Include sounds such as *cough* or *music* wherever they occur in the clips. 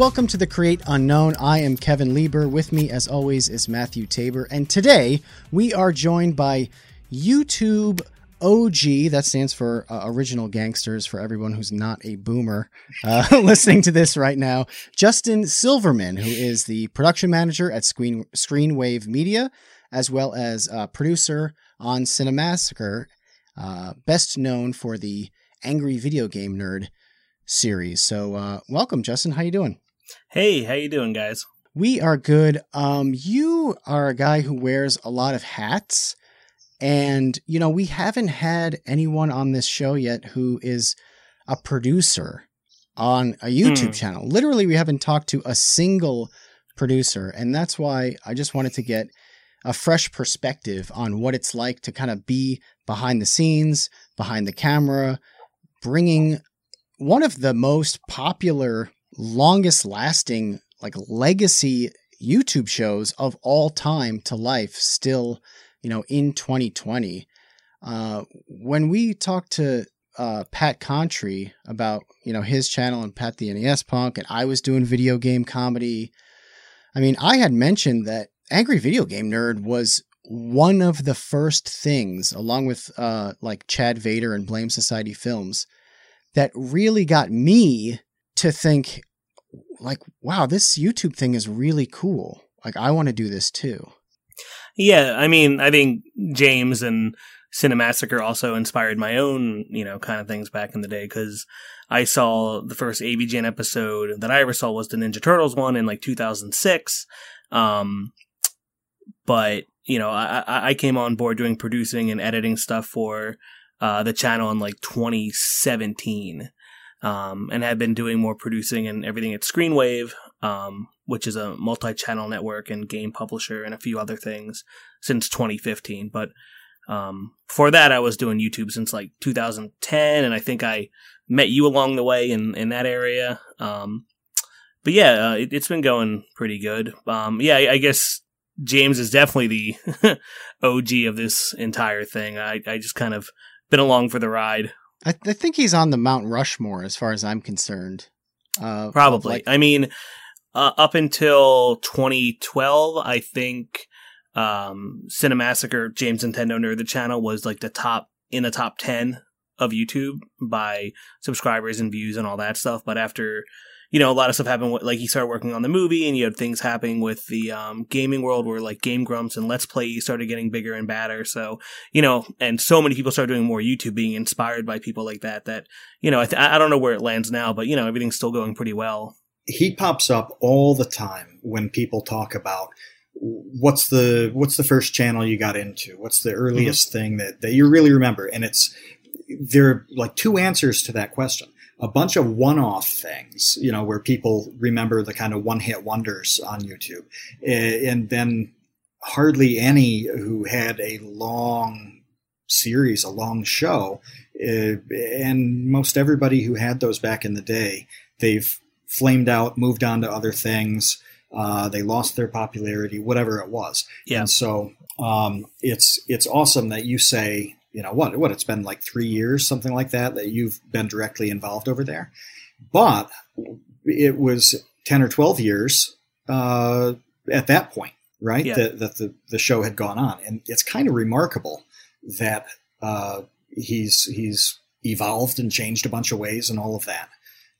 Welcome to the Create Unknown. I am Kevin Lieber. With me, as always, is Matthew Tabor. And today we are joined by YouTube OG, that stands for uh, Original Gangsters for everyone who's not a boomer uh, *laughs* listening to this right now, Justin Silverman, who is the production manager at Screen Screenwave Media, as well as uh, producer on Cinemassacre, uh, best known for the Angry Video Game Nerd series. So, uh, welcome, Justin. How are you doing? Hey, how you doing, guys? We are good. Um, you are a guy who wears a lot of hats, and you know we haven't had anyone on this show yet who is a producer on a YouTube Hmm. channel. Literally, we haven't talked to a single producer, and that's why I just wanted to get a fresh perspective on what it's like to kind of be behind the scenes, behind the camera, bringing one of the most popular, longest lasting, like legacy YouTube shows of all time to life still, you know, in 2020. Uh, when we talked to uh, Pat Contri about, you know, his channel and Pat the NES Punk, and I was doing video game comedy. I mean, I had mentioned that Angry Video Game Nerd was one of the first things, along with uh, like Chad Vader and Blame Society Films, that really got me to think, like, wow, this YouTube thing is really cool. Like, I want to do this too. Yeah, I mean, I think James and Cinemassacre also inspired my own, you know, kind of things back in the day because I saw the first AVGN episode that I ever saw was the Ninja Turtles one in like 2006. Um, but you know, I, I came on board doing producing and editing stuff for uh, the channel in like 2017. Um, and have been doing more producing and everything at Screenwave, um, which is a multi-channel network and game publisher and a few other things since 2015. But um, that, I was doing YouTube since like 2010, and I think I met you along the way in in that area. Um, but yeah, uh, it, it's been going pretty good. Um, yeah, I, I guess James is definitely the *laughs* OG of this entire thing. I, I just kind of been along for the ride. I, I think he's on the Mount Rushmore as far as I'm concerned. Uh, Probably. like- I mean, uh, up until 2012, I think um, Cinemassacre, James Nintendo Nerd, the channel was like the top in the top 10 of YouTube by subscribers and views and all that stuff. But after, you know, a lot of stuff happened, with, like he started working on the movie and you had things happening with the um, gaming world where like Game Grumps and Let's Play started getting bigger and badder. So, you know, and so many people started doing more YouTube being inspired by people like that, that, you know, I, th- I don't know where it lands now, but, you know, everything's still going pretty well. he pops up all the time when people talk about what's the what's the first channel you got into what's the earliest thing that, that you really remember and it's there are like two answers to that question a bunch of one-off things you know where people remember the kind of one-hit wonders on youtube and then hardly any who had a long series a long show Eh, and most everybody who had those back in the day they've flamed out, moved on to other things. Uh, they lost their popularity, whatever it was. Yeah. And so um, it's it's awesome that you say, you know, what what it's been like three years, something like that, that you've been directly involved over there. But it was ten or twelve years uh, at that point, right? Yeah. That, that the the show had gone on, and it's kind of remarkable that uh, he's he's evolved and changed a bunch of ways and all of that.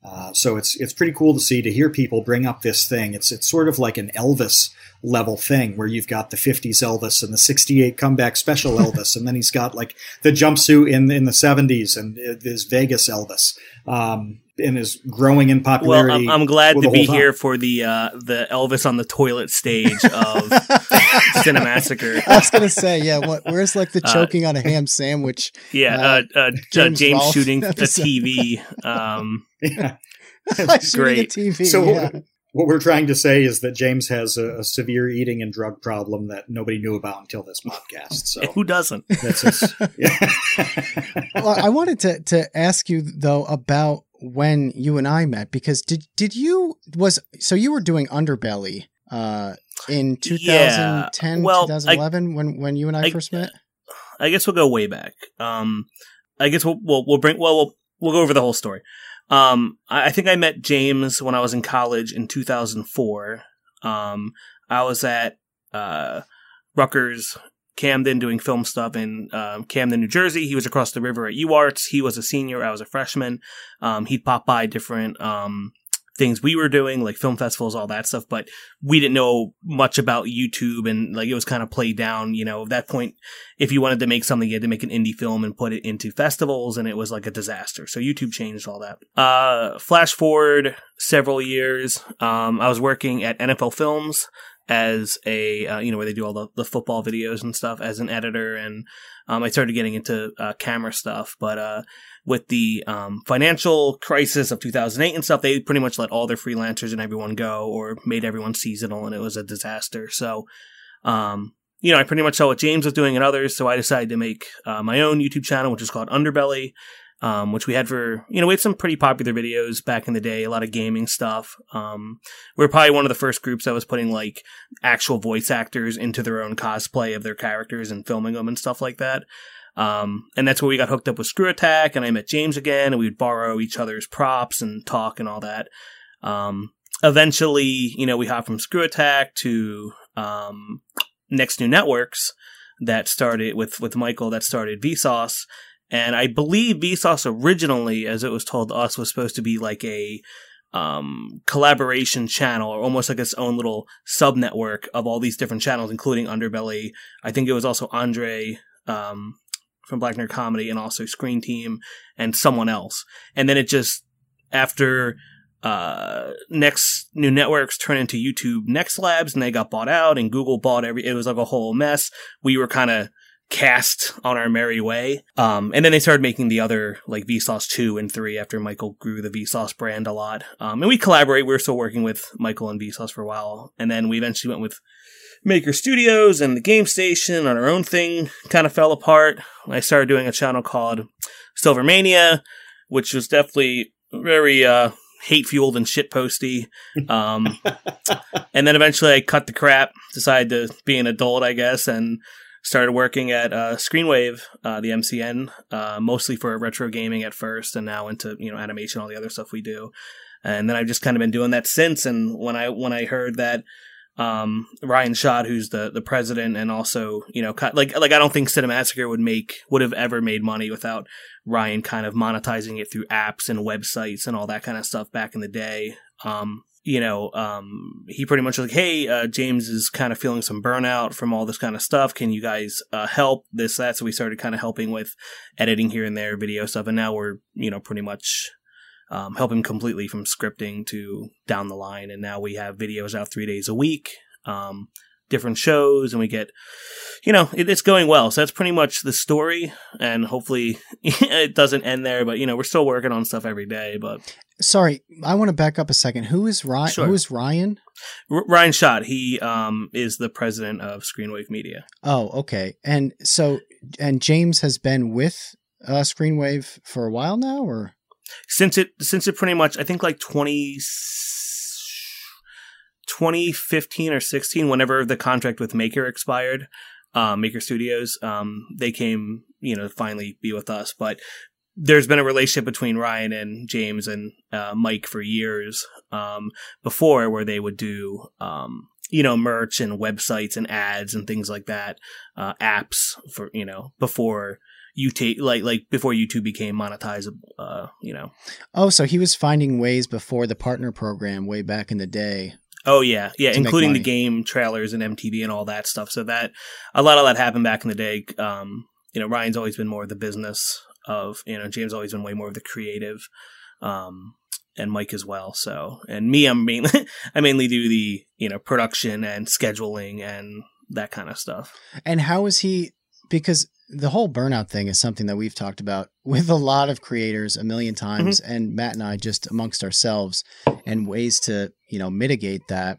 Uh, so it's it's pretty cool to see to hear people bring up this thing. It's it's sort of like an Elvis level thing where you've got the 50s Elvis and the 68 comeback special *laughs* Elvis, and then he's got like the jumpsuit in in the 70s and uh, this Vegas Elvis, um, and is growing in Well, popularity. I'm, I'm glad to be whole here for the uh, the Elvis on the toilet stage of *laughs* Cinemassacre. I was gonna say, yeah. What? Where's like the Uh, choking on a ham sandwich? Yeah, Uh, uh, uh, James James, shooting a episode. TV. *laughs* Um, Yeah. *laughs* Shooting a great. TV. So yeah. what we're trying to say is that James has a, a severe eating and drug problem that nobody knew about until this podcast. So who doesn't? that's his, yeah. well, I wanted to to ask you though about when you and I met because did did you was so you were doing Underbelly uh in 2010 well, I- 2011 when when you and I, I- first met I guess we'll go way back. Um, I guess we'll we'll, we'll bring well, we'll we'll go over the whole story. Um, I, I think I met James when I was in college in 2004. Um, I was at uh, Rutgers Camden doing film stuff in um, Camden, New Jersey. He was across the river at UArts. He was a senior. I was a freshman. Um, he'd pop by different um, things we were doing, like film festivals, all that stuff. But we didn't know much about YouTube, and like it was kind of played down. You know, at that point, if you wanted to make something, you had to make an indie film and put it into festivals, and it was like a disaster. So YouTube changed all that. Uh, flash forward several years, um, I was working at NFL Films as a uh, you know where they do all the, the football videos and stuff as an editor. And um, i started getting into uh, camera stuff. But uh, with the um, financial crisis of 2008 and stuff they pretty much let all their freelancers and everyone go or made everyone seasonal and it was a disaster. So um, you know i pretty much saw what james was doing and others. So i decided to make uh, my own youtube channel which is called underbelly um, which we had for, you know, we had some pretty popular videos back in the day, a lot of gaming stuff. Um, we were probably one of the first groups that was putting like actual voice actors into their own cosplay of their characters and filming them and stuff like that. Um, and that's where we got hooked up with Screw Attack and I met James again and we would borrow each other's props and talk and all that. Um, eventually, you know, we hopped from Screw Attack to, um, Next New Networks that started with, with Michael that started Vsauce and I believe Vsauce originally, as it was told to us, was supposed to be like a um, collaboration channel or almost like its own little sub network of all these different channels, including Underbelly. I think it was also Andre um, from Black Nerd Comedy and also Screen Team and someone else. And then it just, after uh, next new networks turned into YouTube Next Labs and they got bought out and Google bought every, it was like a whole mess. We were kind of cast on our merry way. Um, and then they started making the other like Vsauce 2 and 3 after Michael grew the Vsauce brand a lot. Um, and we collaborate. We were still working with Michael and Vsauce for a while. And then we eventually went with Maker Studios and the game station on our own thing kind of fell apart. I started doing a channel called Silvermania, which was definitely very, uh, hate fueled and shit posty. Um, *laughs* and then eventually I cut the crap, decided to be an adult, I guess, and started working at uh, Screenwave, uh, the MCN, uh, mostly for retro gaming at first, and now into you know animation, all the other stuff we do. And then I've just kind of been doing that since. And when I when I heard that um, Ryan Schott, who's the the president, and also you know like like I don't think Cinemassacre would make would have ever made money without Ryan kind of monetizing it through apps and websites and all that kind of stuff back in the day. Um, you know, um, he pretty much was like, Hey, uh, James is kind of feeling some burnout from all this kind of stuff. Can you guys, uh, help this, that? So we started kind of helping with editing here and there, video stuff. And now we're, you know, pretty much, um, helping completely from scripting to down the line. And now we have videos out three days a week. Um, different shows and we get you know it, it's going well. So that's pretty much the story and hopefully *laughs* it doesn't end there but you know we're still working on stuff every day but sorry i want to back up a second. Who is ryan sure. who is ryan? R- ryan schott. He um is the president of screenwave media. Oh okay. And so and james has been with uh screenwave for a while now or? Since it since it pretty much i think like 20 2015 or 16, whenever the contract with Maker expired, um, Maker Studios, um, they came, you know, finally be with us. But there's been a relationship between Ryan and James and uh, Mike for years um, before, where they would do, um, you know, merch and websites and ads and things like that, uh, apps for you know before YouTube, like like before YouTube became monetizable, uh, you know. Oh, so he was finding ways before the partner program way back in the day Oh yeah, yeah, including the game trailers and MTV and all that stuff. So that a lot of that happened back in the day. Um, you know, Ryan's always been more of the business of you know James always been way more of the creative, um, and Mike as well. So and me, I'm mainly *laughs* I mainly do the you know production and scheduling and that kind of stuff. And how is he? Because the whole burnout thing is something that we've talked about *laughs* with a lot of creators a million times mm-hmm. and Matt and I just amongst ourselves and ways to, you know, mitigate that.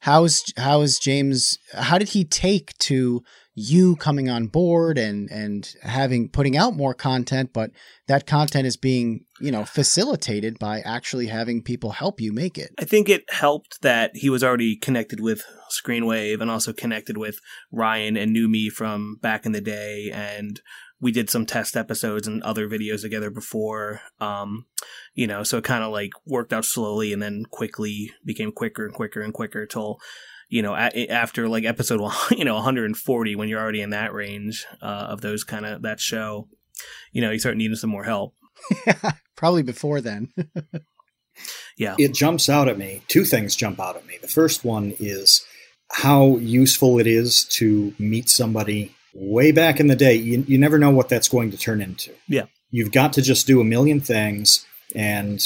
How is how is James how did he take to you coming on board and and having putting out more content but that content is being you know facilitated by actually having people help you make it i think it helped that he was already connected with screenwave and also connected with ryan and knew me from back in the day and we did some test episodes and other videos together before. Um, you know, so it kind of like worked out slowly and then quickly became quicker and quicker and quicker till, you know, a- after like episode *laughs* you know, 140, when you're already in that range, uh, of those kind of, that show, you know, you start needing some more help. *laughs* Probably before then. *laughs* yeah. It jumps out at me. Two things jump out at me. The first one is how useful it is to meet somebody way back in the day. You, you never know what that's going to turn into. Yeah. You've got to just do a million things and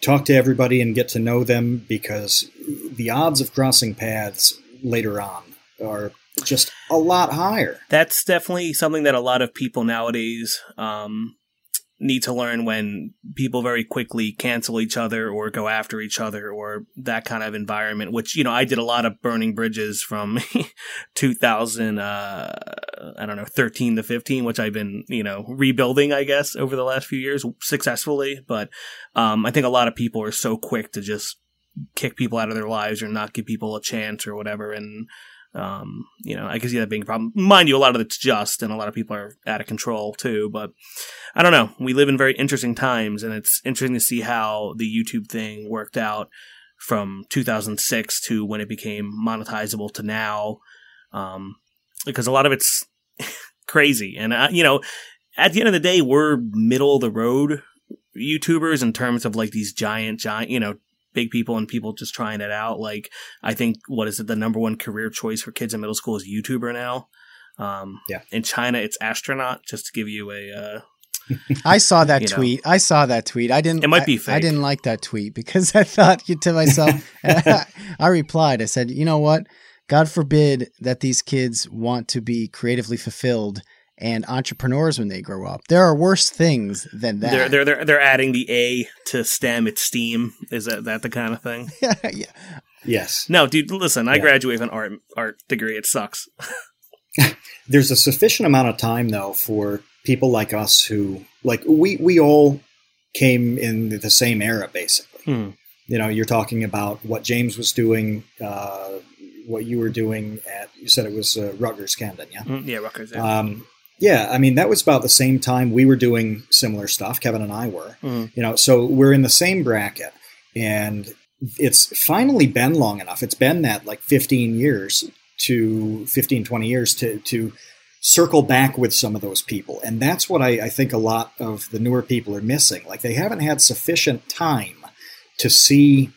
talk to everybody and get to know them because the odds of crossing paths later on are just a lot higher. That's definitely something that a lot of people nowadays um, need to learn when people very quickly cancel each other or go after each other or that kind of environment which you know i did a lot of burning bridges from *laughs* 2000 uh i don't know 13 to 15 which i've been you know rebuilding i guess over the last few years successfully. But um i think a lot of people are so quick to just kick people out of their lives or not give people a chance or whatever. And um, you know, I can see that being a problem. Mind you, a lot of it's just, and a lot of people are out of control too. But I don't know. We live in very interesting times, and it's interesting to see how the YouTube thing worked out from 2006 to when it became monetizable to now. Um, because a lot of it's *laughs* crazy, and uh, you know, at the end of the day, we're middle of the road YouTubers in terms of like these giant, giant, you know, big people and people just trying it out. Like I think what is it? The number one career choice for kids in middle school is YouTuber now. Um, yeah. In China, it's astronaut. Just to give you a. Uh, *laughs* I saw that tweet. Know. I saw that tweet. I didn't. It might be I, fake. I didn't like that tweet because *laughs* I thought to myself. *laughs* I replied. I said, "You know what? God forbid that these kids want to be creatively fulfilled and entrepreneurs when they grow up. There are worse things than that. They're they're they're, they're adding the A to STEM. It's STEAM. Is that that the kind of thing? yeah, *laughs* yeah. Yes. No, dude. Listen, I graduated with an art art degree. It sucks. *laughs* There's a sufficient amount of time though for people like us who like we we all came in the same era basically. Hmm. You know, you're talking about what James was doing. Uh, what you were doing at you said it was uh, Rutgers Camden, yeah, mm, yeah, Rutgers. Yeah. Um, yeah, I mean that was about the same time we were doing similar stuff. Kevin and I were, mm. you know, so we're in the same bracket, and it's finally been long enough. It's been that like 15 years to 15, 20 years to to circle back with some of those people, and that's what I, I think a lot of the newer people are missing. Like they haven't had sufficient time to see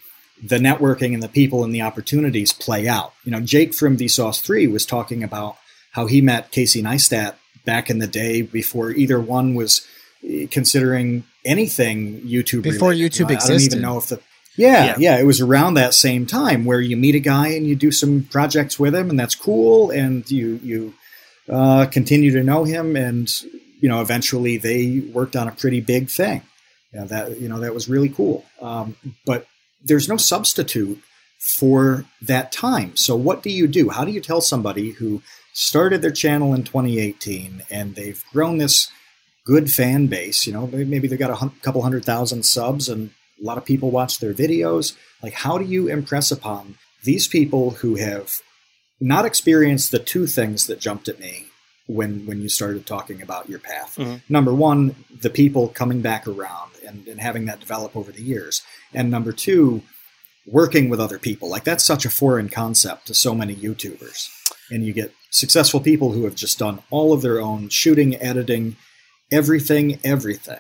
the networking and the people and the opportunities play out. You know, Jake from Vsauce 3 was talking about how he met Casey Neistat back in the day before either one was eh, considering anything YouTube before related. YouTube you know, existed. I don't even know if the yeah, Yeah. yeah, it was around that same time where you meet a guy and you do some projects with him, and that's cool, and you you uh, continue to know him, and you know eventually they worked on a pretty big thing. Yeah, that you know that was really cool. Um, but there's no substitute for that time. So what do you do? How do you tell somebody who started their channel in 2018 and they've grown this good fan base? You know, maybe they've got a couple hundred thousand subs and a lot of people watch their videos. Like, how do you impress upon these people who have not experienced the two things that jumped at me when when you started talking about your path? Mhm. Number one, the people coming back around and, and having that develop over the years, and number two, working with other people. Like that's such a foreign concept to so many YouTubers, and you get successful people who have just done all of their own shooting, editing, everything, everything.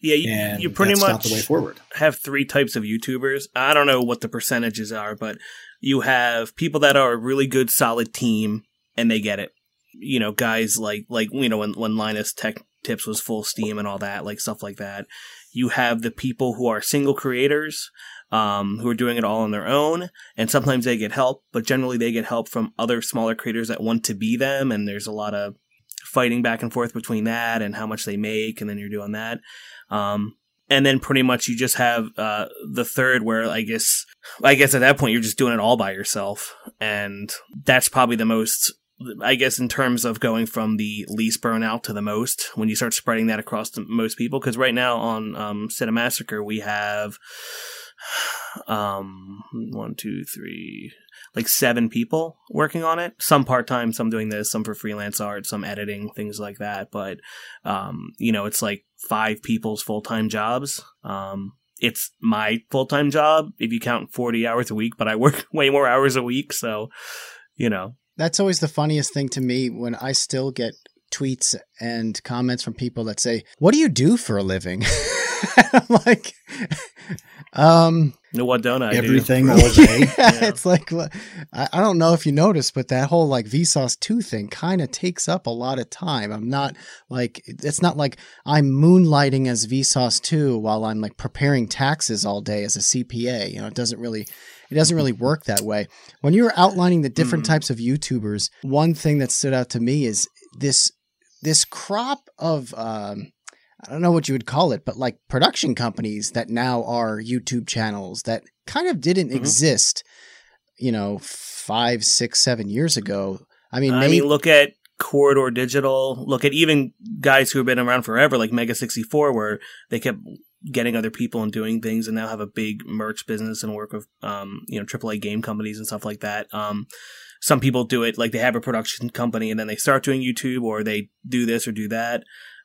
Yeah, you, And you pretty much the way forward. have three types of YouTubers. I don't know what the percentages are, but you have people that are a really good, solid team, and they get it. You know, guys like like you know when when Linus Tech Tips was full steam and all that, like stuff like that. You have the people who are single creators, um, who are doing it all on their own, and sometimes they get help, but generally they get help from other smaller creators that want to be them, and there's a lot of fighting back and forth between that and how much they make, and then you're doing that. Um, and then pretty much you just have uh, the third where I guess I guess at that point you're just doing it all by yourself, and that's probably the most. I guess in terms of going from the least burnout to the most, when you start spreading that across most people, because right now on um, Cinemassacre we have um one two three like seven people working on it. Some part time, some doing this, some for freelance art, some editing, things like that. But, um, you know, it's like five people's full time jobs. Um, it's my full time job if you count 40 hours a week, but I work *laughs* way more hours a week. So, you know. That's always the funniest thing to me when I still get tweets and comments from people that say, What do you do for a living? *laughs* I'm *laughs* like, um, no, what don't I everything do? all day? yeah, *laughs* It's like I, I don't know if you noticed, but that whole like Vsauce two thing kind of takes up a lot of time. I'm not like it's not like I'm moonlighting as Vsauce two while I'm like preparing taxes all day as a CPA. You know, it doesn't really it doesn't really work that way. When you were outlining the different Mm. types of YouTubers, one thing that stood out to me is this this crop of um, I don't know what you would call it, but like production companies that now are YouTube channels that kind of didn't Mhm. exist, you know, five, six, seven years ago. I mean, I maybe, mean, look at Corridor Digital. Look at even guys who have been around forever, like Mega sixty four, where they kept getting other people and doing things, and now have a big merch business and work with, um, you know, AAA game companies and stuff like that. Um, some people do it like they have a production company and then they start doing YouTube, or they do this or do that.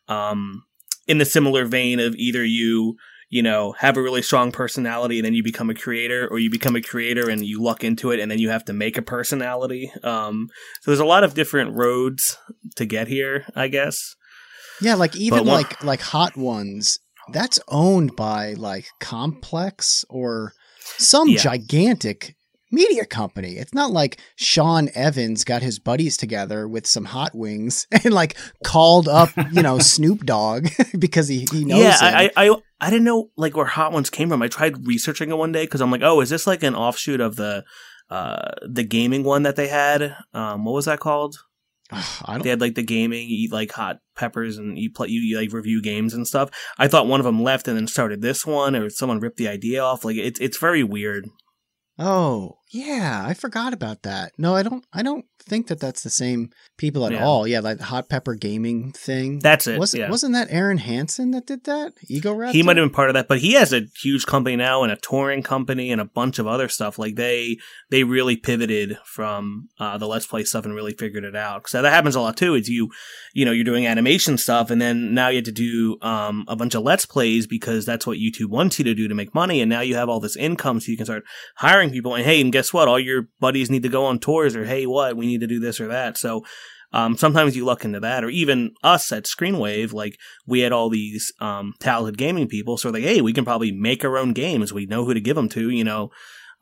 Um, in the similar vein of either you you know, have a really strong personality and then you become a creator, or you become a creator and you luck into it and then you have to make a personality. Um, so there's a lot of different roads to get here, I guess. yeah, like even one- like like Hot Ones, that's owned by like Complex or some Yeah. gigantic media company. It's not like Sean Evans got his buddies together with some hot wings *laughs* and like called up, you know, *laughs* Snoop Dogg *laughs* because he, he knows yeah, him. I, I, I, didn't know like where Hot Ones came from. I tried researching it one day because I'm like, oh, is this like an offshoot of the uh the gaming one that they had? Um, what was that called? *sighs* I don't They had like the gaming, you eat like hot peppers, and you play, you, you like review games and stuff. I thought one of them left and then started this one, or someone ripped the idea off. Like it's it's very weird. Oh, yeah, I forgot about that. No, I don't I don't think that that's the same people at Yeah. all. Yeah, like the Hot Pepper Gaming thing. That's it. Was, yeah. Wasn't that Arin Hanson that did that? Ego he might have been part of that, but he has a huge company now and a touring company and a bunch of other stuff. Like they they really pivoted from uh, the Let's Play stuff and really figured it out. So that happens a lot too. Is you you know you're doing animation stuff and then now you have to do um, a bunch of Let's Plays because that's what YouTube wants you to do to make money. And now you have all this income, so you can start hiring people. And hey, and guess what? All your buddies need to go on tours, or hey, what we need to do this or that. So. Um, sometimes you look into that, or even us at Screenwave, like we had all these um, talented gaming people. So like, hey, we can probably make our own games. We know who to give them to, you know.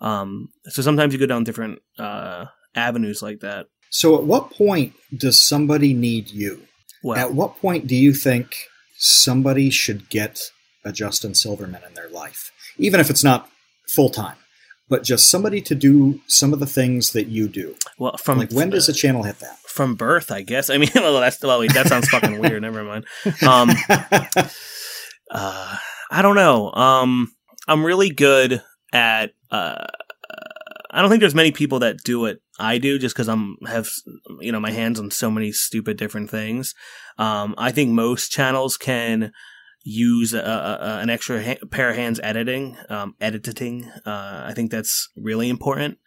Um, so sometimes you go down different uh, avenues like that. So, at what point does somebody need you? Well, At what point do you think somebody should get a Justin Silverman in their life, even if it's not full time, but just somebody to do some of the things that you do? well, from like, when does a channel hit that? from birth, I guess. I mean, *laughs* well, that's well, wait, that sounds fucking *laughs* weird. Never mind. Um, uh, I don't know. Um, I'm really good at. Uh, I don't think there's many people that do what I do, just because I'm have you know my hands on so many stupid different things. Um, I think most channels can use a, a, an extra ha- pair of hands editing, um, editing. Uh, I think that's really important.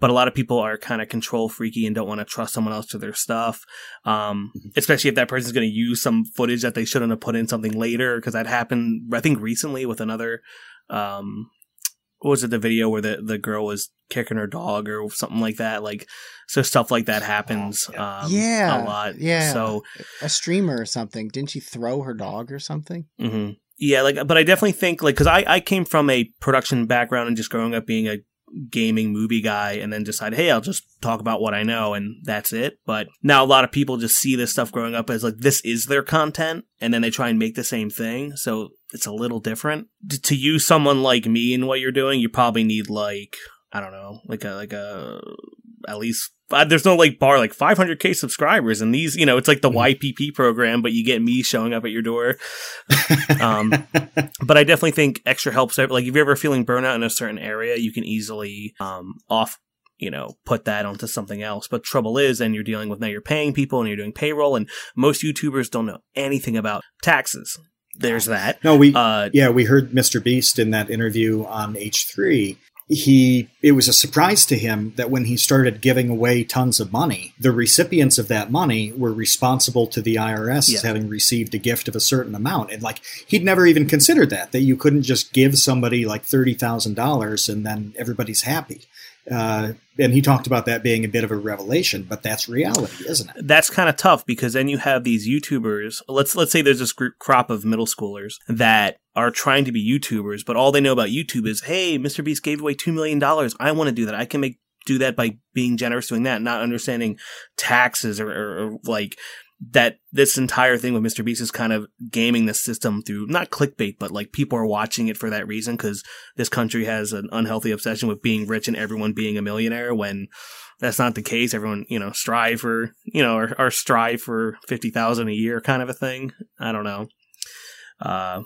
But a lot of people are kind of control freaky and don't want to trust someone else to their stuff. Um, especially if that person's going to use some footage that they shouldn't have put in something later, because that happened, I think, recently with another. Um, what was it? The video where the the girl was kicking her dog or something like that. Like, so stuff like that happens. yeah. Um, Yeah, a lot. yeah. So a streamer or something. Didn't she throw her dog or something? hmm Yeah, like, but I definitely think like because I I came from a production background and just growing up being a gaming movie guy, and then decide, hey, I'll just talk about what I know, and that's it. But now a lot of people just see this stuff growing up as like this is their content, and then they try and make the same thing. So it's a little different. D- to you, someone like me in what you're doing, you probably need like I don't know, like a like a at least uh, there's no like bar like 500k subscribers and these you know it's like the Mhm. YPP program but you get me showing up at your door *laughs* um, but I definitely think extra helps. Like if you're ever feeling burnout in a certain area, you can easily um, off, you know, put that onto something else. But trouble is, and you're dealing with now you're paying people and you're doing payroll, and most YouTubers don't know anything about taxes. There's that. no, we Uh, yeah we heard Mr. Beast in that interview on H3 he it was a surprise to him that when he started giving away tons of money, the recipients of that money were responsible to the IRS Yeah. as having received a gift of a certain amount. And like he'd never even considered that that you couldn't just give somebody like thirty thousand dollars and then everybody's happy. Uh, and he talked about that being a bit of a revelation, but that's reality, isn't it? that's kind of tough because then you have these YouTubers. Let's let's say there's this group crop of middle schoolers that are trying to be YouTubers, but all they know about YouTube is, hey, Mr. Beast gave away two million dollars. I want to do that. I can make do that by being generous doing that, not understanding taxes or, or, or like that. This entire thing with Mr. Beast is kind of gaming the system through not clickbait, but like people are watching it for that reason because this country has an unhealthy obsession with being rich and everyone being a millionaire when that's not the case. Everyone, you know, strive for, you know, or, or strive for 50,000 a year kind of a thing. I don't know. Uh,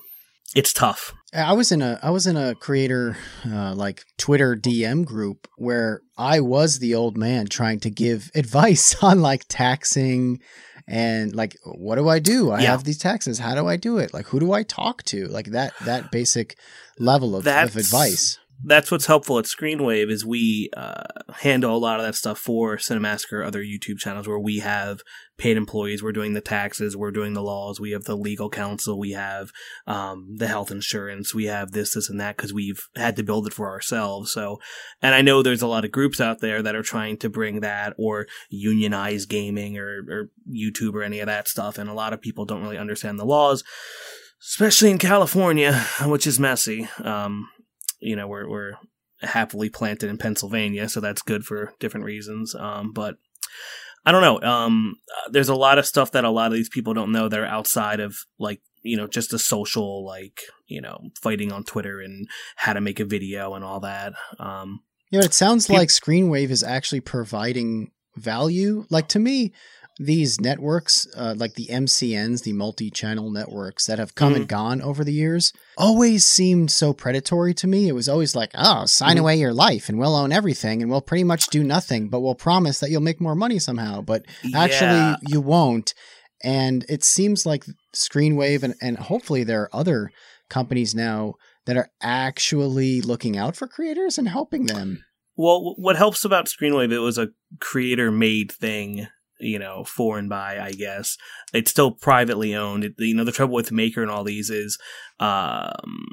it's tough. I was in a I was in a creator uh, like Twitter DM group where I was the old man trying to give *laughs* advice on like taxing and like what do I do? I Yeah. have these taxes. How do I do it? Like who do I talk to? Like that that basic level of, of advice. That's what's helpful at Screenwave is we uh, handle a lot of that stuff for Cinemassacre other YouTube channels where we have paid employees. We're doing the taxes. We're doing the laws. We have the legal counsel. We have um, the health insurance. We have this, this, and that because we've had to build it for ourselves. So, and I know there's a lot of groups out there that are trying to bring that or unionize gaming or, or YouTube or any of that stuff. And a lot of people don't really understand the laws, especially in California, which is messy. Um, you know, we're, we're happily planted in Pennsylvania, so that's good for different reasons. Um, but I don't know. Um, uh, there's a lot of stuff that a lot of these people don't know that are outside of like, you know, just a social, like, you know, fighting on Twitter and how to make a video and all that. Um, Yeah, it sounds Peop- like Screenwave is actually providing value. Like to me, these networks, uh, like the MCNs, the multi-channel networks that have come and gone over the years, always seemed so predatory to me. It was always like, "Oh, sign Mhm. away your life, and we'll own everything, and we'll pretty much do nothing, but we'll promise that you'll make more money somehow." But actually, yeah. you won't. And it seems like Screenwave, and, and hopefully there are other companies now that are actually looking out for creators and helping them. Well, what helps about Screenwave, it was a creator made thing, you know, for and by, I guess. It's still privately owned. It, you know, the trouble with Maker and all these is, um,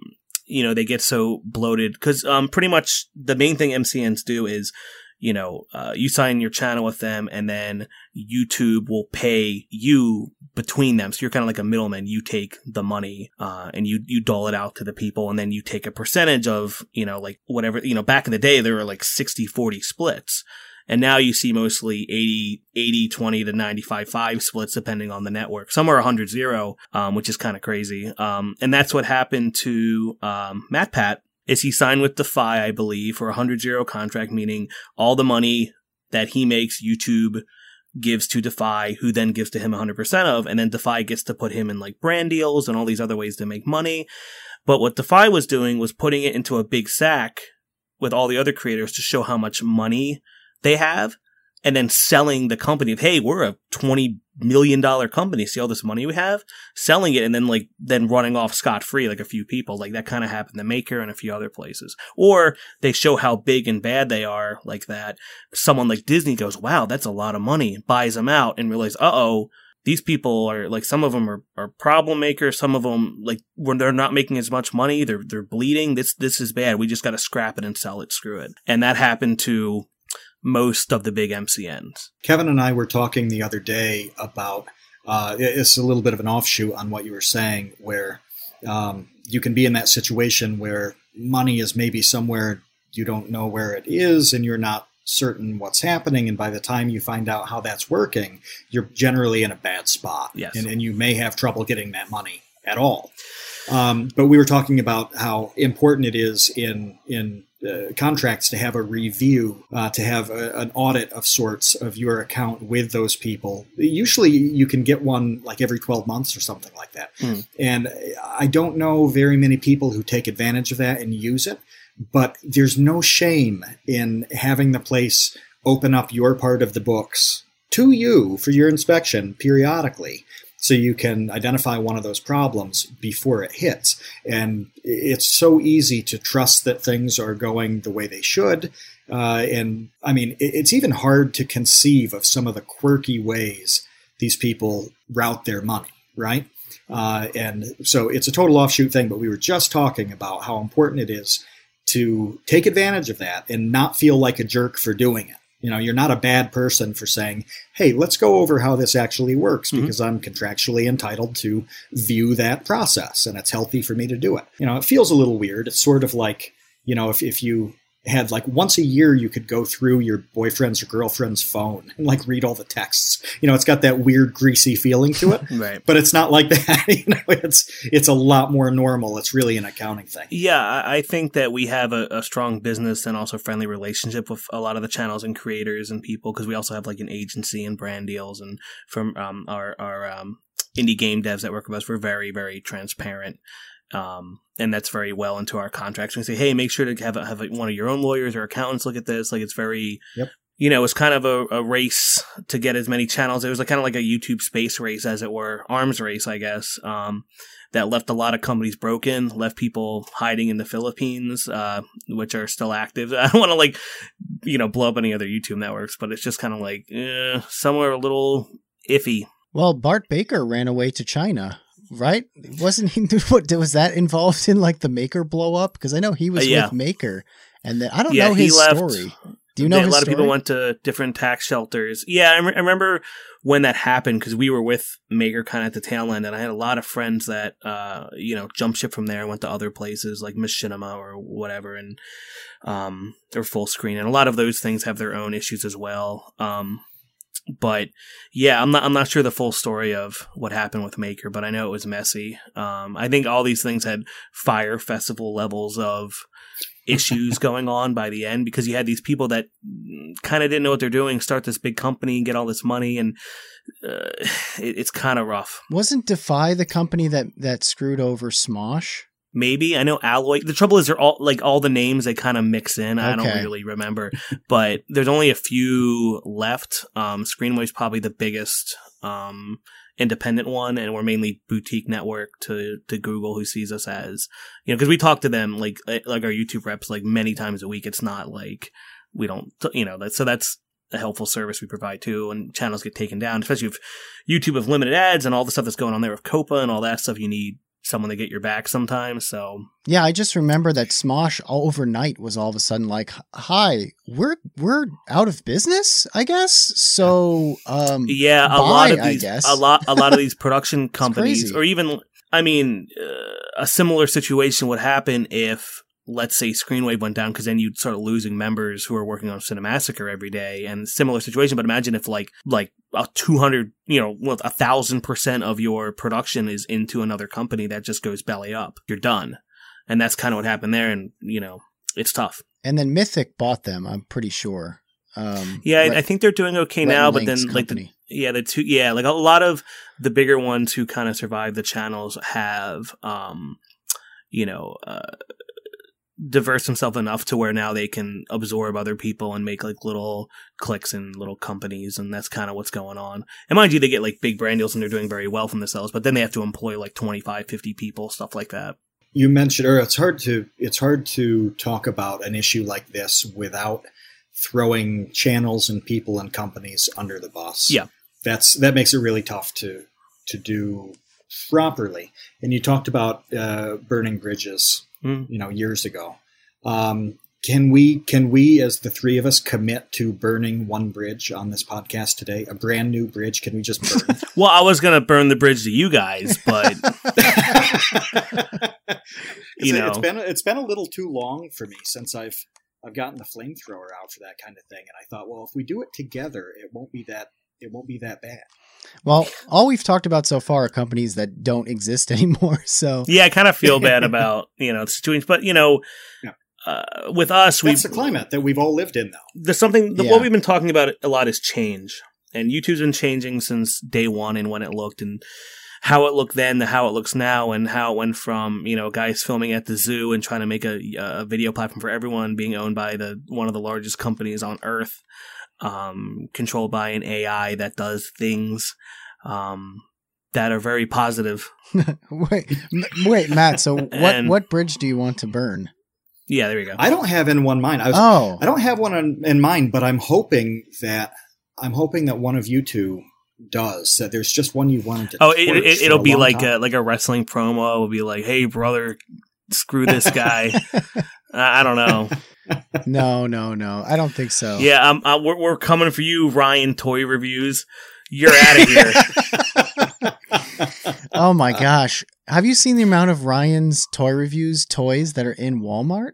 you know, they get so bloated because um, pretty much the main thing MCNs do is, you know, uh, you sign your channel with them and then YouTube will pay you between them. So you're kind of like a middleman. You take the money, uh, and you, you dole it out to the people and then you take a percentage of, you know, like whatever, you know, back in the day, there were like 60, 40 splits. And now you see mostly 80, 80, 20 to 95, 5 splits depending on the network. Some are 100, 0, um, which is kind of crazy. Um, and that's what happened to, um, MatPat is he signed with Defy, I believe, for a 100, 0 contract, meaning all the money that he makes YouTube gives to Defy, who then gives to him 100% of, and then Defy gets to put him in like brand deals and all these other ways to make money. But what Defy was doing was putting it into a big sack with all the other creators to show how much money they have and then selling the company of, hey, we're a $20 million company. See all this money we have? Selling it and then like, then running off scot free like a few people. Like that kind of happened to Maker and a few other places. Or they show how big and bad they are like that. Someone like Disney goes, wow, that's a lot of money, buys them out and realize, uh oh, these people are like some of them are, are problem makers. Some of them like when they're not making as much money, they're they're bleeding. This this is bad. We just got to scrap it and sell it. Screw it. And that happened to most of the big MCNs. Kevin and I were talking the other day about uh, it's a little bit of an offshoot on what you were saying, where um, you can be in that situation where money is maybe somewhere you don't know where it is, and you're not certain what's happening. And by the time you find out how that's working, you're generally in a bad spot, Yes. and, and you may have trouble getting that money at all. Um, but we were talking about how important it is in in uh, contracts to have a review, uh, to have a, an audit of sorts of your account with those people. Usually, you can get one like every twelve months or something like that. Hmm. And I don't know very many people who take advantage of that and use it. But there's no shame in having the place open up your part of the books to you for your inspection periodically so you can identify one of those problems before it hits. And it's so easy to trust that things are going the way they should. Uh, and I mean, it's even hard to conceive of some of the quirky ways these people route their money, right? Uh, and so it's a total offshoot thing, but we were just talking about how important it is to take advantage of that and not feel like a jerk for doing it. You know, you're not a bad person for saying, hey, let's go over how this actually works mm-hmm. because I'm contractually entitled to view that process and it's healthy for me to do it. You know, it feels a little weird. It's sort of like, you know, if, if you had like once a year you could go through your boyfriend's or girlfriend's phone and like read all the texts. You know, it's got that weird greasy feeling to it. *laughs* right. But it's not like that. *laughs* you know, it's it's a lot more normal. It's really an accounting thing. Yeah, I think that we have a, a strong business and also friendly relationship with a lot of the channels and creators and people because we also have like an agency and brand deals and from um, our our um, indie game devs that work with us, we're very very transparent um, and that's very well into our contracts. We say, hey, make sure to have a, have a, one of your own lawyers or accountants look at this. Like it's very, yep. you know, it's kind of a, a, race to get as many channels. It was like, kind of like a YouTube space race, as it were, arms race, I guess. Um, that left a lot of companies broken, left people hiding in the Philippines, uh, which are still active. *laughs* I don't want to like, you know, blow up any other YouTube networks, but it's just kind of like eh, somewhere a little iffy. Well, Bart Baker ran away to China right? Wasn't he? *laughs* What was that involved in like the Maker blow up? Because I know he was uh, yeah. with Maker, and then I don't yeah, know his story. Do you know? a lot story? of people went to different tax shelters. Yeah, I, I remember when that happened because we were with Maker kind of at the tail end, and I had a lot of friends that uh, you know jumped ship from there, and went to other places like Machinima or whatever, and um, or full screen, and a lot of those things have their own issues as well. Um, but yeah, I'm not I'm not sure the full story of what happened with Maker, but I know it was messy. Um, I think all these things had Fyre Festival levels of issues *laughs* going on by the end because you had these people that kind of didn't know what they're doing, start this big company and get all this money, and uh, *sighs* it, it's kind of rough. Wasn't Defy the company that that screwed over Smosh? Maybe. I know alloy the trouble is they're all like all the names they kind of mix in. Okay. i don't really remember. But there's only a few left. Um screenwave's probably the biggest um independent one and we're mainly boutique network to to google who sees us as you know because we talk to them like eh, like our youtube reps like many times a week. It's not like we don't you know that so that's a helpful service we provide too and channels get taken down especially if youtube have limited ads and all the stuff that's going on there with COPPA and all that stuff you need someone to get your back sometimes. So yeah, I just remember that Smosh overnight was all of a sudden like, "Hi, we're we're out of business." I guess so. Um, yeah, a bye, lot of these, a lot a lot of these production *laughs* companies, or even, I mean, uh, a similar situation would happen if let's say Screenwave went down because then you'd start losing members who are working on Cinemassacre every day and similar situation. But imagine if like like a two hundred, you know, well, a thousand percent of your production is into another company that just goes belly up. You're done, and that's kind of what happened there. And you know, it's tough. And then Mythic bought them. I'm pretty sure. Um, yeah, Red, I think they're doing okay now. But then company. like the yeah the two yeah like a lot of the bigger ones who kind of survive the channels have um you know uh diverse themselves enough to where now they can absorb other people and make like little clicks and little companies and that's kind of what's going on. And mind you they get like big brand deals and they're doing very well from themselves but then they have to employ like 25 50 people stuff like that. You mentioned or it's hard to it's hard to talk about an issue like this without throwing channels and people and companies under the bus. Yeah. That's that makes it really tough to to do properly. And you talked about uh, burning bridges mm. you know, years ago. Um, can we can we as the three of us commit to burning one bridge on this podcast today? A brand new bridge? Can we just burn? *laughs* well, I was gonna burn the bridge to you guys, but *laughs* *laughs* you know, it's been it's been a little too long for me since I've I've gotten the flamethrower out for that kind of thing, and I thought, well, if we do it together, it won't be that it won't be that bad. Well, all we've talked about so far are companies that don't exist *laughs* anymore. So yeah, I kind of feel bad *laughs* about you know the situation, but you know, yeah. uh, with us, we that's the climate that we've all lived in. Though there's something the, yeah. what we've been talking about a lot is change, and YouTube's been changing since day one and when it looked and how it looked then to how it looks now and how it went from you know guys filming at the zoo and trying to make a, a video platform for everyone being owned by the one of the largest companies on earth um, controlled by an AI that does things. Um, that are very positive. *laughs* wait, m- wait, Matt. So *laughs* what And- what bridge do you want to burn? Yeah, there you go. I don't have in one mind. I was Oh, I don't have one in, in mind, but I'm hoping that I'm hoping that one of you two does. That there's just one you wanted to. Oh, it, torch it, for it'll be like time. a like a wrestling promo. It'll be like, "Hey, brother, screw this guy." *laughs* I I don't know. No, no, no. I don't think so. Yeah, um, uh, we're we're coming for you, Ryan. Toy reviews. You're out of here. *laughs* Oh my gosh. Have you seen the amount of Ryan's toy reviews toys that are in Walmart?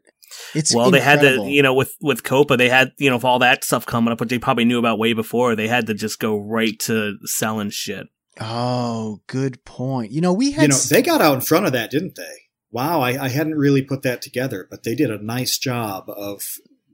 It's well, they had to, you know, with with COPPA, they had, you know, with all that stuff coming up, which they probably knew about way before. They had to just go right to selling shit. Oh, good point. You know, we had you know, s- they got out in front of that, didn't they? Wow, I, I hadn't really put that together, but they did a nice job of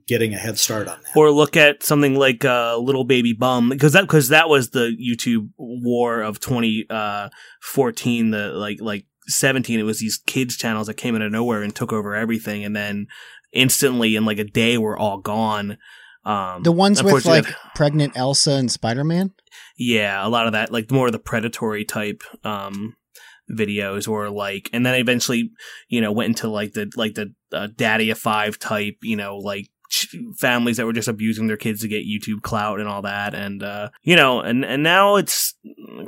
getting a head start on that. Or look at something like uh, Little Baby Bum, because that because that was the YouTube war of 2014, the like like 17. It was these kids channels that came out of nowhere and took over everything, and then instantly in like a day were all gone. Um, the ones with unfortunately, like pregnant Elsa and Spider Man. Yeah, a lot of that, like more of the predatory type um videos, or like, and then eventually, you know, went into like the like the uh, daddy of five type, you know, like families that were just abusing their kids to get YouTube clout and all that, and uh, you know, and and now it's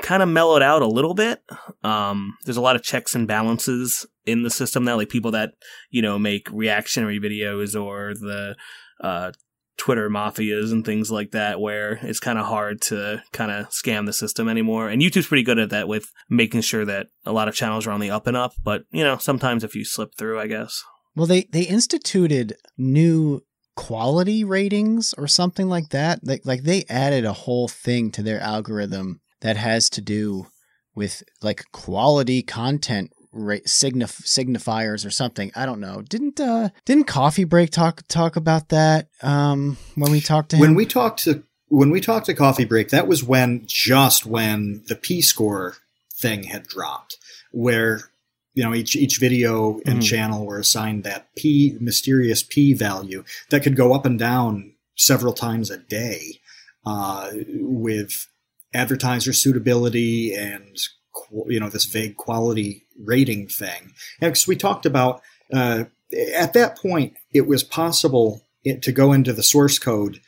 kind of mellowed out a little bit. Um, there's a lot of checks and balances in the system now, like people that you know make reactionary videos or the uh Twitter mafias and things like that, where it's kind of hard to kind of scam the system anymore. And YouTube's pretty good at that with making sure that a lot of channels are on the up and up. But you know, sometimes if you slip through, I guess. Well, they they instituted new quality ratings or something like that. Like like they added a whole thing to their algorithm that has to do with like quality content rate signif- signifiers or something. I don't know. Didn't uh didn't Coffee Break talk talk about that um when we talked to him? when we talked to when we talked to Coffee Break, that was when just when the P score thing had dropped, where you know each each video and Mhm. channel were assigned that P mysterious P value that could go up and down several times a day, uh, with advertiser suitability and you know this vague quality rating thing. And because we talked about uh, at that point, it was possible it, to go into the source code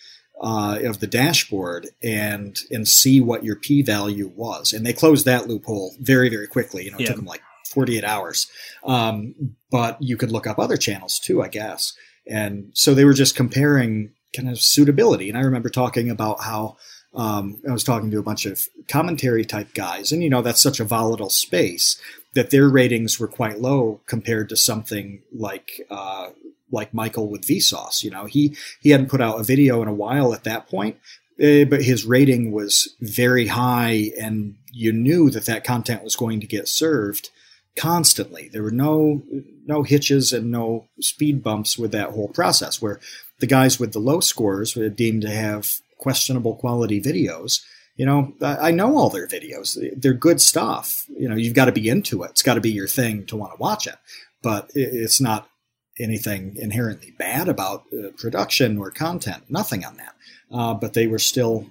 uh, of the dashboard and and see what your p value was, and they closed that loophole very very quickly. You know, it Yeah. took them like 48 hours. Um, but you could look up other channels too, I guess. And so they were just comparing kind of suitability. And I remember talking about how um, I was talking to a bunch of commentary type guys, and you know that's such a volatile space that their ratings were quite low compared to something like uh, like Michael with Vsauce. You know, he he hadn't put out a video in a while at that point, eh, but his rating was very high, and you knew that that content was going to get served constantly. There were no no hitches and no speed bumps with that whole process. Where the guys with the low scores were deemed to have questionable quality videos. You know, I know all their videos. They're good stuff. You know, you've got to be into it. It's got to be your thing to want to watch it. But it- it's not anything inherently bad about uh, production or content. Nothing on that. Uh, but they were still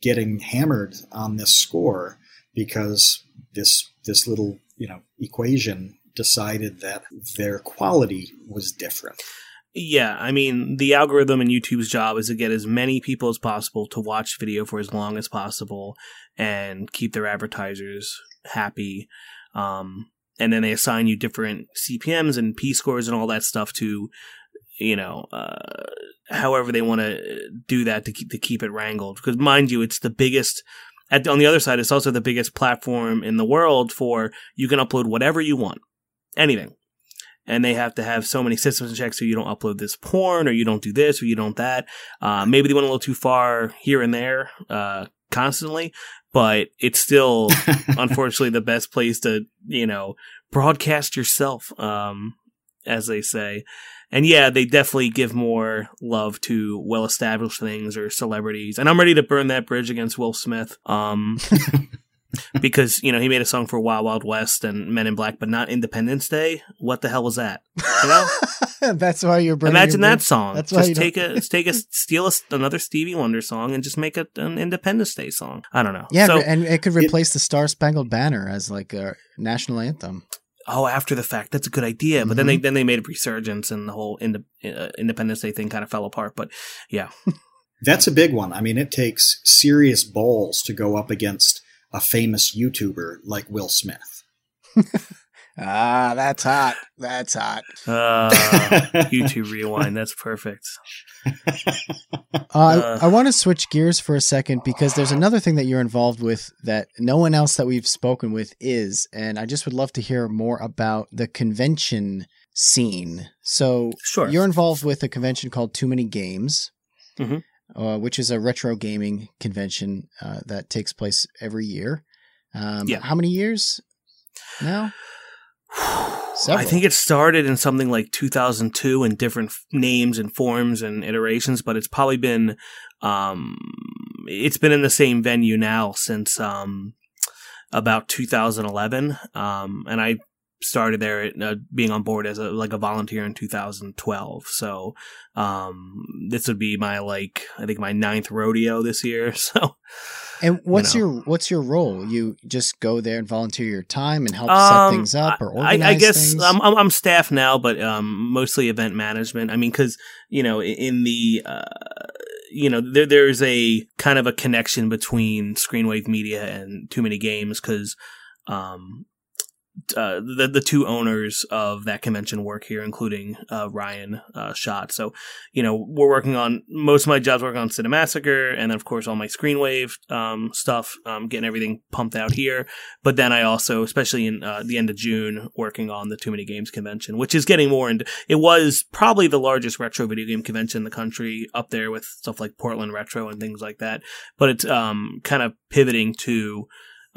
getting hammered on this score because this this little you know equation decided that their quality was different. Yeah, I mean, the algorithm in YouTube's job is to get as many people as possible to watch video for as long as possible and keep their advertisers happy. Um, and then they assign you different CPMs and P scores and all that stuff to, you know, uh, however they want to do that to keep to keep it wrangled. Because mind you, it's the biggest. At, on the other side, it's also the biggest platform in the world for you can upload whatever you want, anything and they have to have so many systems checks so you don't upload this porn or you don't do this or you don't that. Uh, maybe they went a little too far here and there uh, constantly, but it's still *laughs* unfortunately the best place to you know broadcast yourself, um, as they say. And yeah, they definitely give more love to well established things or celebrities. And I'm ready to burn that bridge against Will Smith. Um, *laughs* *laughs* because you know he made a song for Wild Wild West and Men in Black, but not Independence Day. What the hell was that? You know, *laughs* That's why you're bringing. Imagine your that big- song. That's why just you take a take a steal a, another Stevie Wonder song and just make it an Independence Day song. I don't know. Yeah, So, and it could replace the Star Spangled Banner as like a national anthem. oh, after the fact, that's a good idea. But then they then they made a resurgence, and the whole Inde- uh, Independence Day thing kind of fell apart. But yeah, *laughs* That's a big one. I mean, it takes serious balls to go up against a famous YouTuber like Will Smith. *laughs* Ah, that's hot. That's hot. uh, YouTube *laughs* Rewind. That's perfect. Uh, Uh. I, I want to switch gears for a second because there's another thing that you're involved with that no one else that we've spoken with is, and I just would love to hear more about the convention scene. So Sure. you're involved with a convention called Too Many Games, Mhm. Uh, which is a retro gaming convention uh, that takes place every year. Um, Yeah. How many years now? *sighs* I think it started in something like 2002 in different f- names and forms and iterations, but it's probably been, um, it's been in the same venue now since, um, about 2011. Um, and I started there uh, being on board as a, like a volunteer in 2012. So, um, this would be my, like, I think my ninth rodeo this year. *laughs* So, And what's know. your what's your role? You just go there and volunteer your time and help Um, set things up or I, organize I guess things? I'm, I'm I'm staff now, but um, mostly event management. I mean, because you know, in the uh, you know, there there's a kind of a connection between Screenwave Media and Too Many Games because um, uh, the the two owners of that convention work here, including uh, Ryan uh, Shot. So, you know, we're working on most of my jobs working on Cinemassacre, and then of course all my Screenwave um, stuff, um, getting everything pumped out here. But then I also, especially in uh, the end of June, working on the Too Many Games convention, which is getting more into. It was probably the largest retro video game convention in the country, up there with stuff like Portland Retro and things like that. But it's um, kind of pivoting to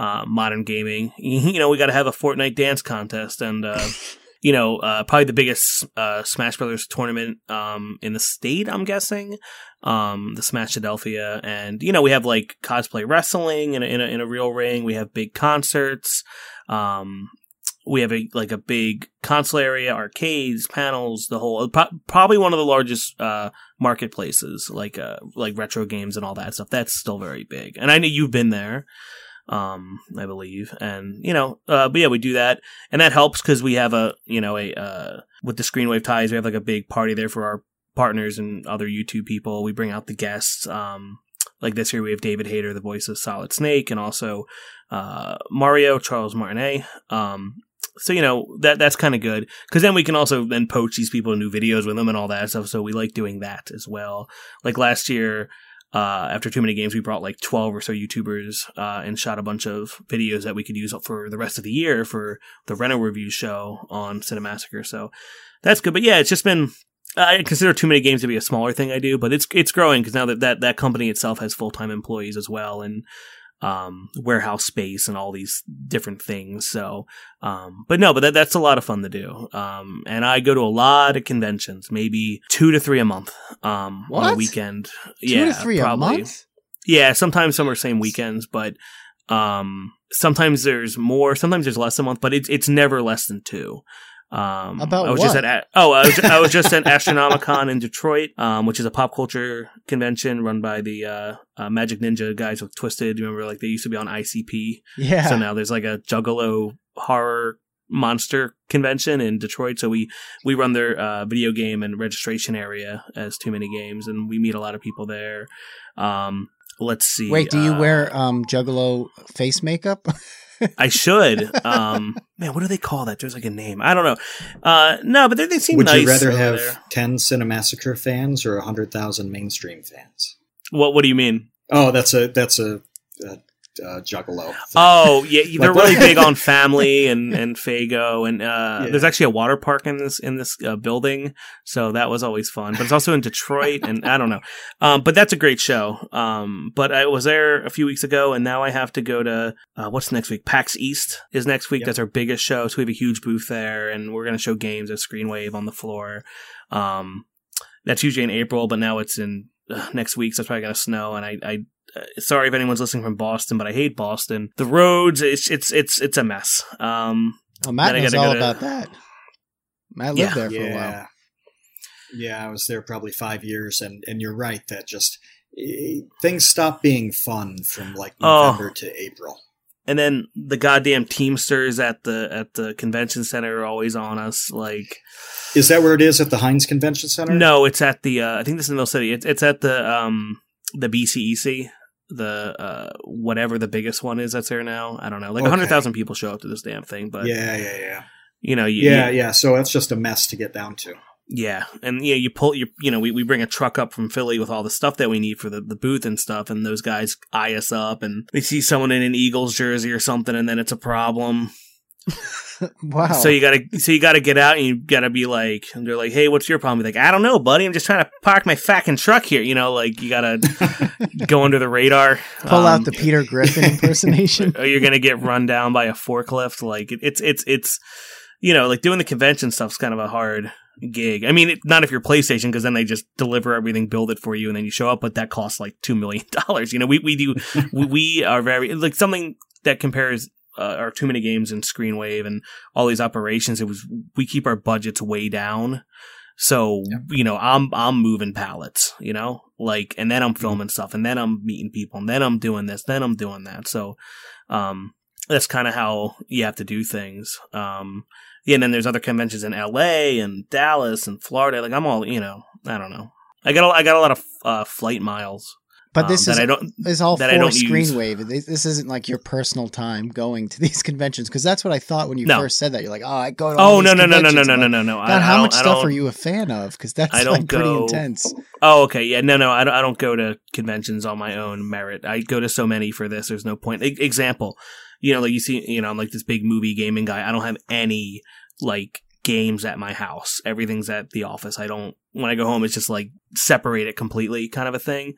uh, modern gaming. *laughs* You know, we got to have a Fortnite dance contest and. Uh, *laughs* you know, uh, probably the biggest uh, Smash Brothers tournament um, in the state. I'm guessing, um, the Smash Philadelphia, and you know, we have like cosplay wrestling in a, in a, in a real ring. We have big concerts. Um, we have a like a big console area, arcades, panels, the whole pro- probably one of the largest uh, marketplaces, like uh, like retro games and all that stuff. That's still very big, and I know you've been there. Um, I believe, and you know, uh, but yeah, we do that, and that helps because we have a, you know, a uh, with the Screenwave ties, we have like a big party there for our partners and other YouTube people. We bring out the guests. Um, like this year, we have David Hayter, the voice of Solid Snake, and also uh, Mario Charles Martinet. Um, so you know that that's kind of good because then we can also then poach these people new videos with them and all that stuff. So we like doing that as well. Like last year, uh, after too many games, we brought like 12 or so YouTubers uh, and shot a bunch of videos that we could use for the rest of the year for the rental review show on Cinemassacre. So that's good. But yeah, it's just been. I consider too many games to be a smaller thing I do, but it's it's growing because now that, that that company itself has full time employees as well and um, warehouse space and all these different things. So, um, but no, but that, that's a lot of fun to do. Um, and I go to a lot of conventions, maybe two to three a month um, on What? a weekend. Two yeah, to three probably. a month? Yeah, sometimes some are same weekends, but um, sometimes there's more, sometimes there's less a month, but it's it's never less than two. Um, About I was what? just at oh I was, I was just at *laughs* Astronomicon in Detroit, um, which is a pop culture convention run by the uh, uh, Majik Ninja guys with Twiztid. You remember like they used to be on ICP, Yeah. so now there's like a Juggalo horror monster convention in Detroit. So we we run their uh, video game and registration area as Too Many Games, and we meet a lot of people there. Um, let's see. Wait, do you uh, wear um, Juggalo face makeup? *laughs* I should. Um, man, what do they call that? There's like a name. I don't know. Uh, no, but they, they seem Would nice. you rather have there. 10 Cinemassacre fans or 100,000 mainstream fans? what? What do you mean? Oh, that's a that's a, a, a juggalo. thing. Oh, yeah, *laughs* they're really big on *laughs* family and and Faygo, and uh, Yeah. there's actually a water park in this in this uh, building, so that was always fun. But it's also in Detroit, and I don't know. *laughs* Um, but that's a great show. Um, but I was there a few weeks ago, and now I have to go to uh, what's next week? PAX East is next week. Yep. That's our biggest show, so we have a huge booth there, and we're gonna show games at Screenwave on the floor. Um, that's usually in April, but now it's in uh, next week, so it's probably gonna snow, and I. I uh, sorry if anyone's listening from Boston, but I hate Boston. The roads, it's it's it's it's a mess. Um, Oh, Matt I knows gotta all go to- about that. Matt lived Yeah. there for a while. yeah. Yeah, I was there probably five years, and and you're right that just things stop being fun from like Oh. November to April. And then the goddamn Teamsters at the at the convention center are always on us. Like, Is that where it is at the Hynes Convention Center? no, it's at the. Uh, I think this is in Mill City. It's it's at the um the BCEC, the uh whatever the biggest one is that's there now. I don't know. Like a Okay. hundred thousand people show up to this damn thing, but Yeah, yeah, yeah, you know, you, yeah, you- yeah. So that's just a mess to get down to. Yeah, and yeah, you pull you you know we, we bring a truck up from Philly with all the stuff that we need for the, the booth and stuff, and those guys eye us up, and they see someone in an Eagles jersey or something, and then it's a problem. Wow. So you gotta so you gotta get out and you gotta be like, and they're like, hey, what's your problem? Be like, I don't know, buddy. I'm just trying to park my fucking truck here. You know, like you gotta *laughs* go under the radar. Pull Um, out the Peter Griffin impersonation. or *laughs* you're gonna get run down by a forklift. Like it, it's it's it's you know like doing the convention stuff's kind of a hard gig. I mean, it, not if you're PlayStation because then they just deliver everything, build it for you, and then you show up. But that costs like two million dollars. You know, we we do *laughs* we, we are very like something that compares. Uh, our too many games and Screenwave and all these operations. It was we keep our budgets way down, so you know I'm I'm moving pallets, you know, like, and then I'm filming stuff, and then I'm meeting people, and then I'm doing this, then I'm doing that. So, um, that's kind of how you have to do things. Um, yeah, and then there's other conventions in L.A. and Dallas and Florida. Like I'm all, you know, I don't know. I got a, I got a lot of uh, flight miles, But um, this that is I don't. is all that for I don't use. Screenwave. This, isn't like your personal time going to *laughs* these conventions because that's what I thought when you No. first said that. You're like, oh, I go to. all Oh no no no no no no no no no! God, I, how much stuff are you a fan of? Because that's I don't like pretty intense. Oh, okay. Yeah, no, no, I don't, I don't go to conventions on my own merit. I go to so many for this. There's no point. E- example, you know, like you see, you know, I'm like this big movie gaming guy. I don't have any like games at my house. Everything's at the office. I don't, when I go home, it's just like separate it completely kind of a thing.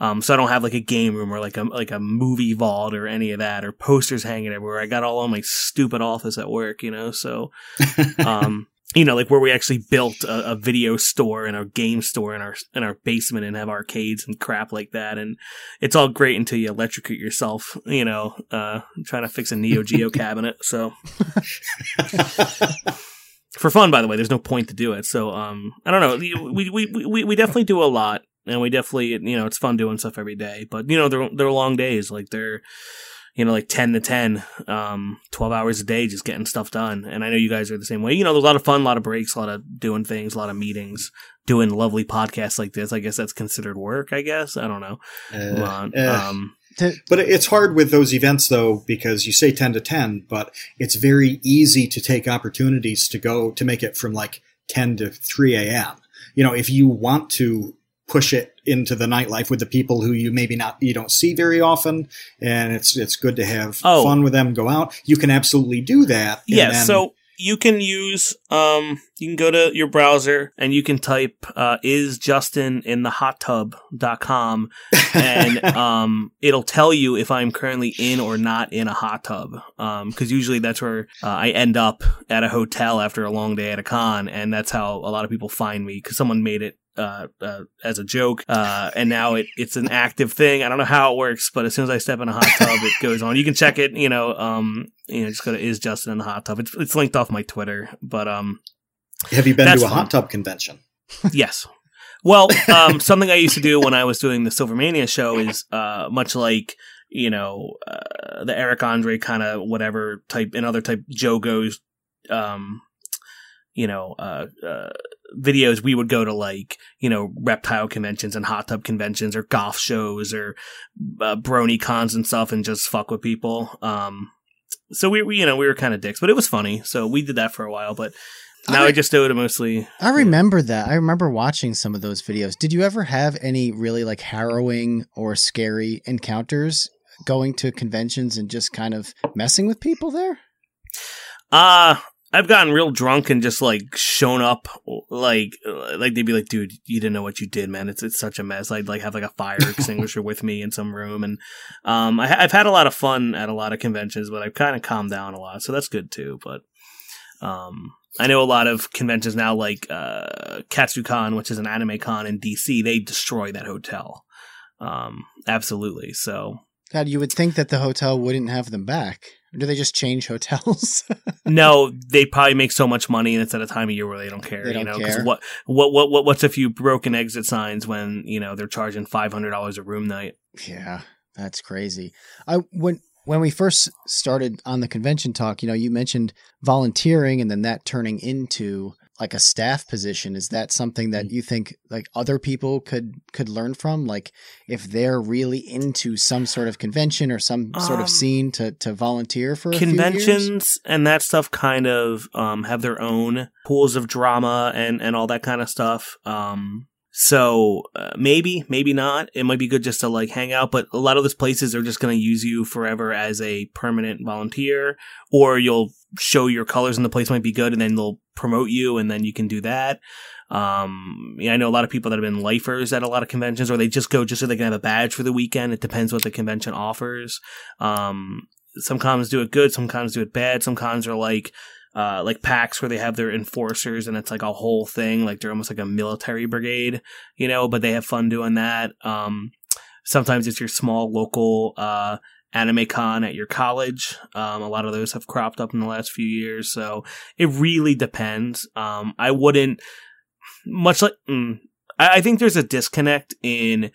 Um, so I don't have like a game room or like a, like a movie vault or any of that or posters hanging everywhere. I got all on my stupid office at work, you know, so, *laughs* um, you know, like where we actually built a, a video store and a game store in our in our basement and have arcades and crap like that. And it's all great until you electrocute yourself, you know, uh, trying to fix a Neo Geo *laughs* cabinet. So *laughs* for fun, by the way, there's no point to do it. So um, I don't know. We we we we definitely do a lot. And we definitely, you know, it's fun doing stuff every day. But you know, they're they're long days. Like they're, you know, like ten to ten, um, twelve hours a day, just getting stuff done. And I know you guys are the same way. You know, there's a lot of fun, a lot of breaks, a lot of doing things, a lot of meetings, doing lovely podcasts like this. I guess that's considered work. I guess I don't know. Uh, uh, Um, To, But it's hard with those events though because you say 10 to 10, but it's very easy to take opportunities to go to make it from like 10 to 3 a.m. You know, if you want to push it into the nightlife with the people who you maybe not you don't see very often and it's it's good to have Oh. fun with them go out you can absolutely do that and yeah. then- So you can use um, you can go to your browser and you can type uh, is Justin in the hot tub.com *laughs* and um, it'll tell you if I'm currently in or not in a hot tub. Because usually that's where uh, I end up at a hotel after a long day at a con, and that's how a lot of people find me because someone made it. Uh, uh, as a joke, uh, and now it, it's an active thing. I don't know how it works, but as soon as I step in a hot tub, it goes on. You can check it, you know, um, you know, just go to is Justin in the hot tub. It's, it's linked off my Twitter, but, um, have you been to a fun. hot tub convention *laughs* yes. Well, *laughs* um, something I used to do when I was doing the Silvermania show is uh, much like you know uh, the Eric Andre kind of whatever type and other type Joe goes, um, you know, uh, uh, videos. We would go to like you know reptile conventions and hot tub conventions or golf shows or uh, brony cons and stuff and just fuck with people. Um, so we, we you know we were kind of dicks, but it was funny. So we did that for a while, but. Now I, I- just do it mostly. I remember that. I remember watching some of those videos. Did you ever have any really like harrowing or scary encounters going to conventions and just kind of messing with people there? Uh I've gotten real drunk and just like shown up like uh, like they'd be like, dude, you didn't know what you did, man. It's it's such a mess. I'd like have like a fire *laughs* extinguisher with me in some room, and um, I, I've had a lot of fun at a lot of conventions, but I've kind of calmed down a lot, so that's good too. But um, I know a lot of conventions now, like uh, KatsuCon, which is an anime con in DC, they destroy that hotel. Um, absolutely. So God, you would think that the hotel wouldn't have them back. Or do they just change hotels? *laughs* no, they probably make so much money, and it's at a time of year where they don't care. They don't you know, 'cause care. what what what what what's a few broken exit signs when you know they're charging five hundred dollars a room night? Yeah, that's crazy. I when when we first started on the convention talk, you know, you mentioned volunteering and then that turning into like a staff position. Is that something that you think like other people could could learn from? Like if they're really into some sort of convention or some sort Um, of scene to to volunteer for a few years? conventions and that stuff kind of um, have their own pools of drama and and all that kind of stuff. Um, so uh, maybe maybe not. It might be good just to like hang out, but a lot of those places are just going to use you forever as a permanent volunteer, or you'll show your colors and the place might be good, and then they'll promote you, and then you can do that. Um, yeah, I know a lot of people that have been lifers at a lot of conventions, or they just go just so they can have a badge for the weekend. It depends what the convention offers. Um, some cons do it good, some cons do it bad. Some cons are like uh, like PAX where they have their enforcers and it's like a whole thing, like they're almost like a military brigade, you know, but they have fun doing that. Um, sometimes it's your small local uh, anime con at your college. Um, a lot of those have cropped up in the last few years, so it really depends. Um, I wouldn't much like mm, I, I think there's a disconnect in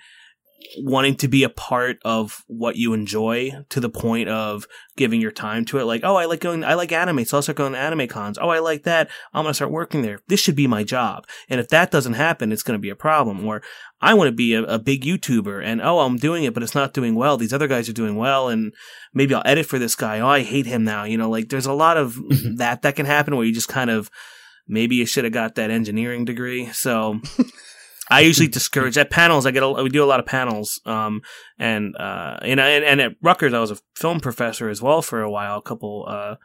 wanting to be a part of what you enjoy to the point of giving your time to it. Like, oh, I like going, I like anime, so I'll start going to anime cons. Oh, I like that. I'm going to start working there. This should be my job. And if that doesn't happen, it's going to be a problem. Or I want to be a, a big YouTuber and oh, I'm doing it, but it's not doing well. These other guys are doing well. And maybe I'll edit for this guy. Oh, I hate him now. You know, like there's a lot of *laughs* mm-hmm. that that can happen where you just kind of, maybe you should have got that engineering degree. So *laughs* I usually discourage at panels. I get a, we do a lot of panels, um, and uh, and, and and at Rutgers, I was a film professor as well for a while, a couple uh,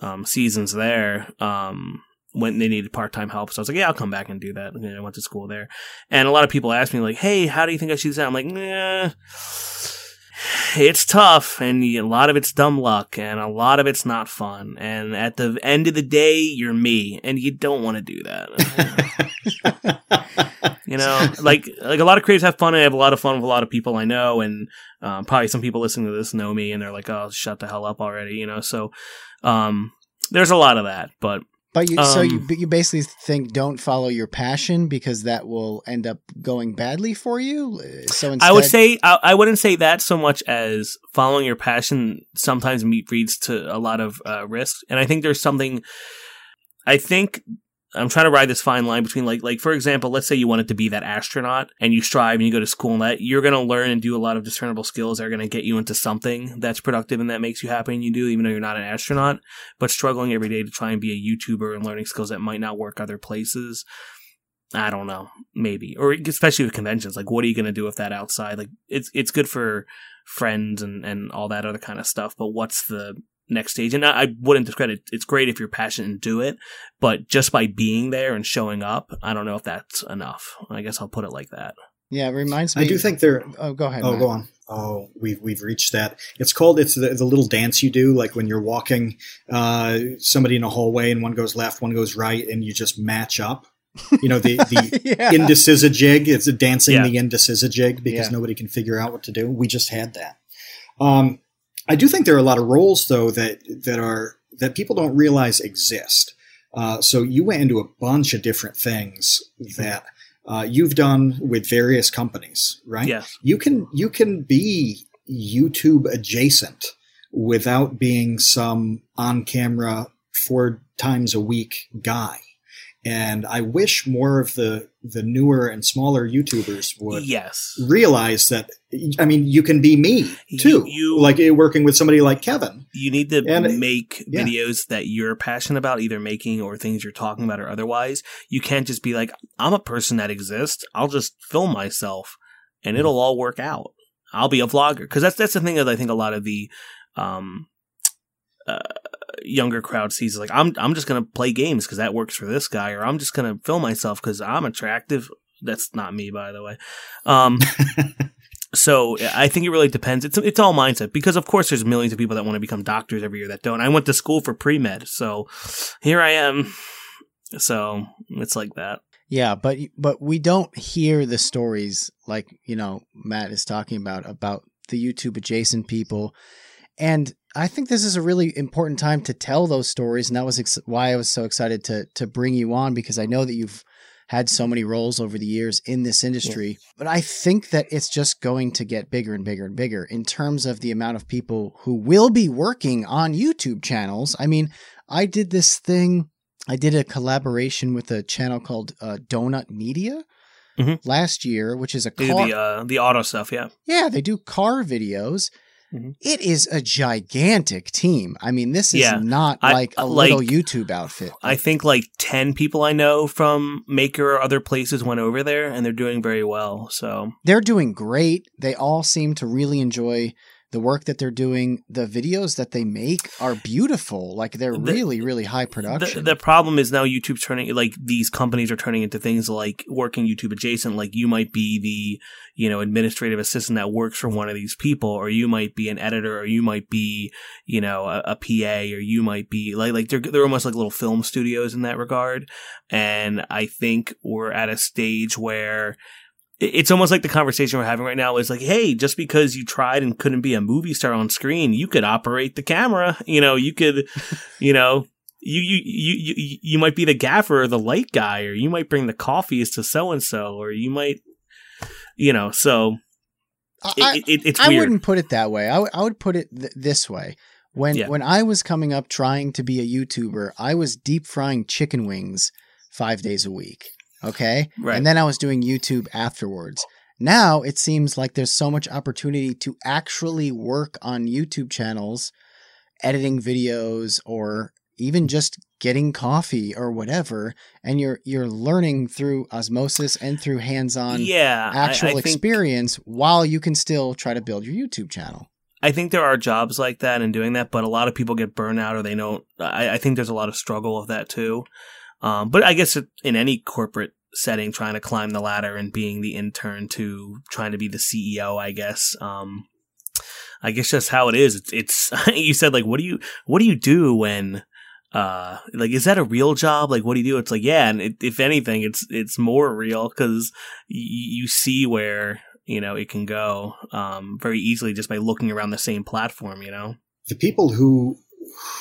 um, seasons there. Um, when they needed part time help, so I was like, yeah, I'll come back and do that. And I went to school there, and a lot of people ask me like, hey, how do you think I should do that? I'm like, nah. It's tough, and a lot of it's dumb luck, and a lot of it's not fun. And at the end of the day, you're me, and you don't want to do that. *laughs* *laughs* You know, like like a lot of creators have fun. and I have a lot of fun with a lot of people I know, and um, probably some people listening to this know me, and they're like, "Oh, shut the hell up already," you know. So, um, there's a lot of that, but But you, so you, Um, you basically think don't follow your passion because that will end up going badly for you. Uh, So instead, I would say I, I wouldn't say that so much as following your passion sometimes meet leads to a lot of uh, risk, and I think there's something. I think I'm trying to ride this fine line between like like for example, let's say you wanted to be that astronaut and you strive and you go to school and that you're going to learn and do a lot of discernible skills that are going to get you into something that's productive and that makes you happy and you do even though you're not an astronaut, but struggling every day to try and be a YouTuber and learning skills that might not work other places. I don't know, maybe, or especially with conventions. Like, what are you going to do with that outside? Like, it's it's good for friends and and all that other kind of stuff. But what's the next stage? And I, I wouldn't discredit. It's great if you're passionate and do it, but just by being there and showing up, I don't know if that's enough. I guess I'll put it like that. yeah, it reminds me. I do think there. Oh, go ahead. Oh, Matt. go on. Oh, we've we've reached that. It's called. It's the, the little dance you do, like when you're walking uh, somebody in a hallway, and one goes left, one goes right, and you just match up. You know the *laughs* the yeah. indecisa jig. It's a dancing Yeah. the indecisa jig because Yeah. nobody can figure out what to do. We just had that. Um, I do think there are a lot of roles though that that are that people don't realize exist. Uh, so you went into a bunch of different things that uh, you've done with various companies, right? Yes. You can you can be YouTube adjacent without being some on camera four times a week guy. And I wish more of the the newer and smaller YouTubers would Yes. realize that. I mean, you can be me too. You- like eh, working with somebody like Kevin. You need to And- make yeah. videos that you're passionate about, either making or things you're talking about or otherwise. You can't just be like, I'm a person that exists. I'll just film myself and it'll all work out. I'll be a vlogger. Cause that's, that's the thing that I think a lot of the, um, younger crowd sees like, I'm, I'm just going to play games because that works for this guy, or I'm just going to film myself because I'm attractive. That's not me, by the way. Um, *laughs* so I think it really depends. It's it's all mindset because of course there's millions of people that want to become doctors every year that don't. I went to school for pre med, so here I am. So it's like that. Yeah, but but we don't hear the stories like you know Matt is talking about about the YouTube adjacent people. And I think this is a really important time to tell those stories, and that was ex- why I was so excited to to bring you on because I know that you've had so many roles over the years in this industry. Yeah. But I think that it's just going to get bigger and bigger and bigger in terms of the amount of people who will be working on YouTube channels. I mean, I did this thing, I did a collaboration with a channel called uh, Donut Media. Mm-hmm. Last year, which is a car, the uh, the auto stuff, yeah, yeah, they do car videos, Mm-hmm. It is a gigantic team. I mean, this is yeah. not like a like, little YouTube outfit. I think like 10 people I know from Maker or other places went over there and they're doing very well. So they're doing great. They all seem to really enjoy the work that they're doing, the videos that they make are beautiful. Like they're the, really, really high production. The, the, problem is now YouTube's turning like these companies are turning into things like working YouTube adjacent. Like you might be the you know administrative assistant that works for one of these people, or you might be an editor, or you might be you know a, a PA, or you might be like like they're they're almost like little film studios in that regard. And I think we're at a stage where it's almost like the conversation we're having right now is like, hey, just because you tried and couldn't be a movie star on screen, you could operate the camera. You know, you could, *laughs* you know, you, you, you, you, you might be the gaffer or the light guy, or you might bring the coffees to so and so, or you might, you know, so I, it, it, it's I wouldn't put it that way. I, w- I would put it th- this way. When yeah. when I was coming up trying to be a YouTuber, I was deep frying chicken wings five days a week. Okay. Right. And then I was doing YouTube afterwards. Now it seems like there's so much opportunity to actually work on YouTube channels, editing videos or even just getting coffee or whatever and you're you're learning through osmosis and through hands-on yeah, actual I, I experience while you can still try to build your YouTube channel. I think there are jobs like that and doing that, but a lot of people get burnout or they don't. I, I think there's a lot of struggle with that too. Um, but I guess in any corporate setting, trying to climb the ladder and being the intern to trying to be the CEO, I guess. Um, I guess just how it is. It's, it's *laughs* you said like, what do you, what do you do when, uh, like, is that a real job? Like, what do you do? It's like, yeah. And it, if anything, it's, it's more real because y- you see where, you know, it can go, um, very easily just by looking around the same platform, you know? The people who,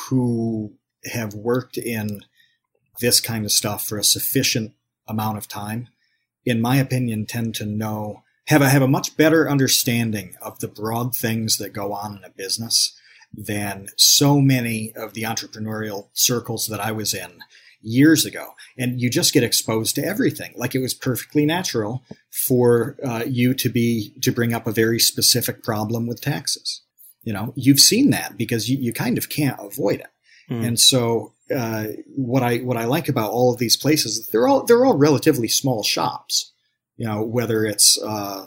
who have worked in this kind of stuff for a sufficient amount of time, in my opinion, tend to know have a have a much better understanding of the broad things that go on in a business than so many of the entrepreneurial circles that I was in years ago. And you just get exposed to everything. Like it was perfectly natural for uh, you to be to bring up a very specific problem with taxes. You know, you've seen that because you, you kind of can't avoid it. Mm. And so uh, what I what I like about all of these places, they're all they're all relatively small shops. You know, whether it's uh,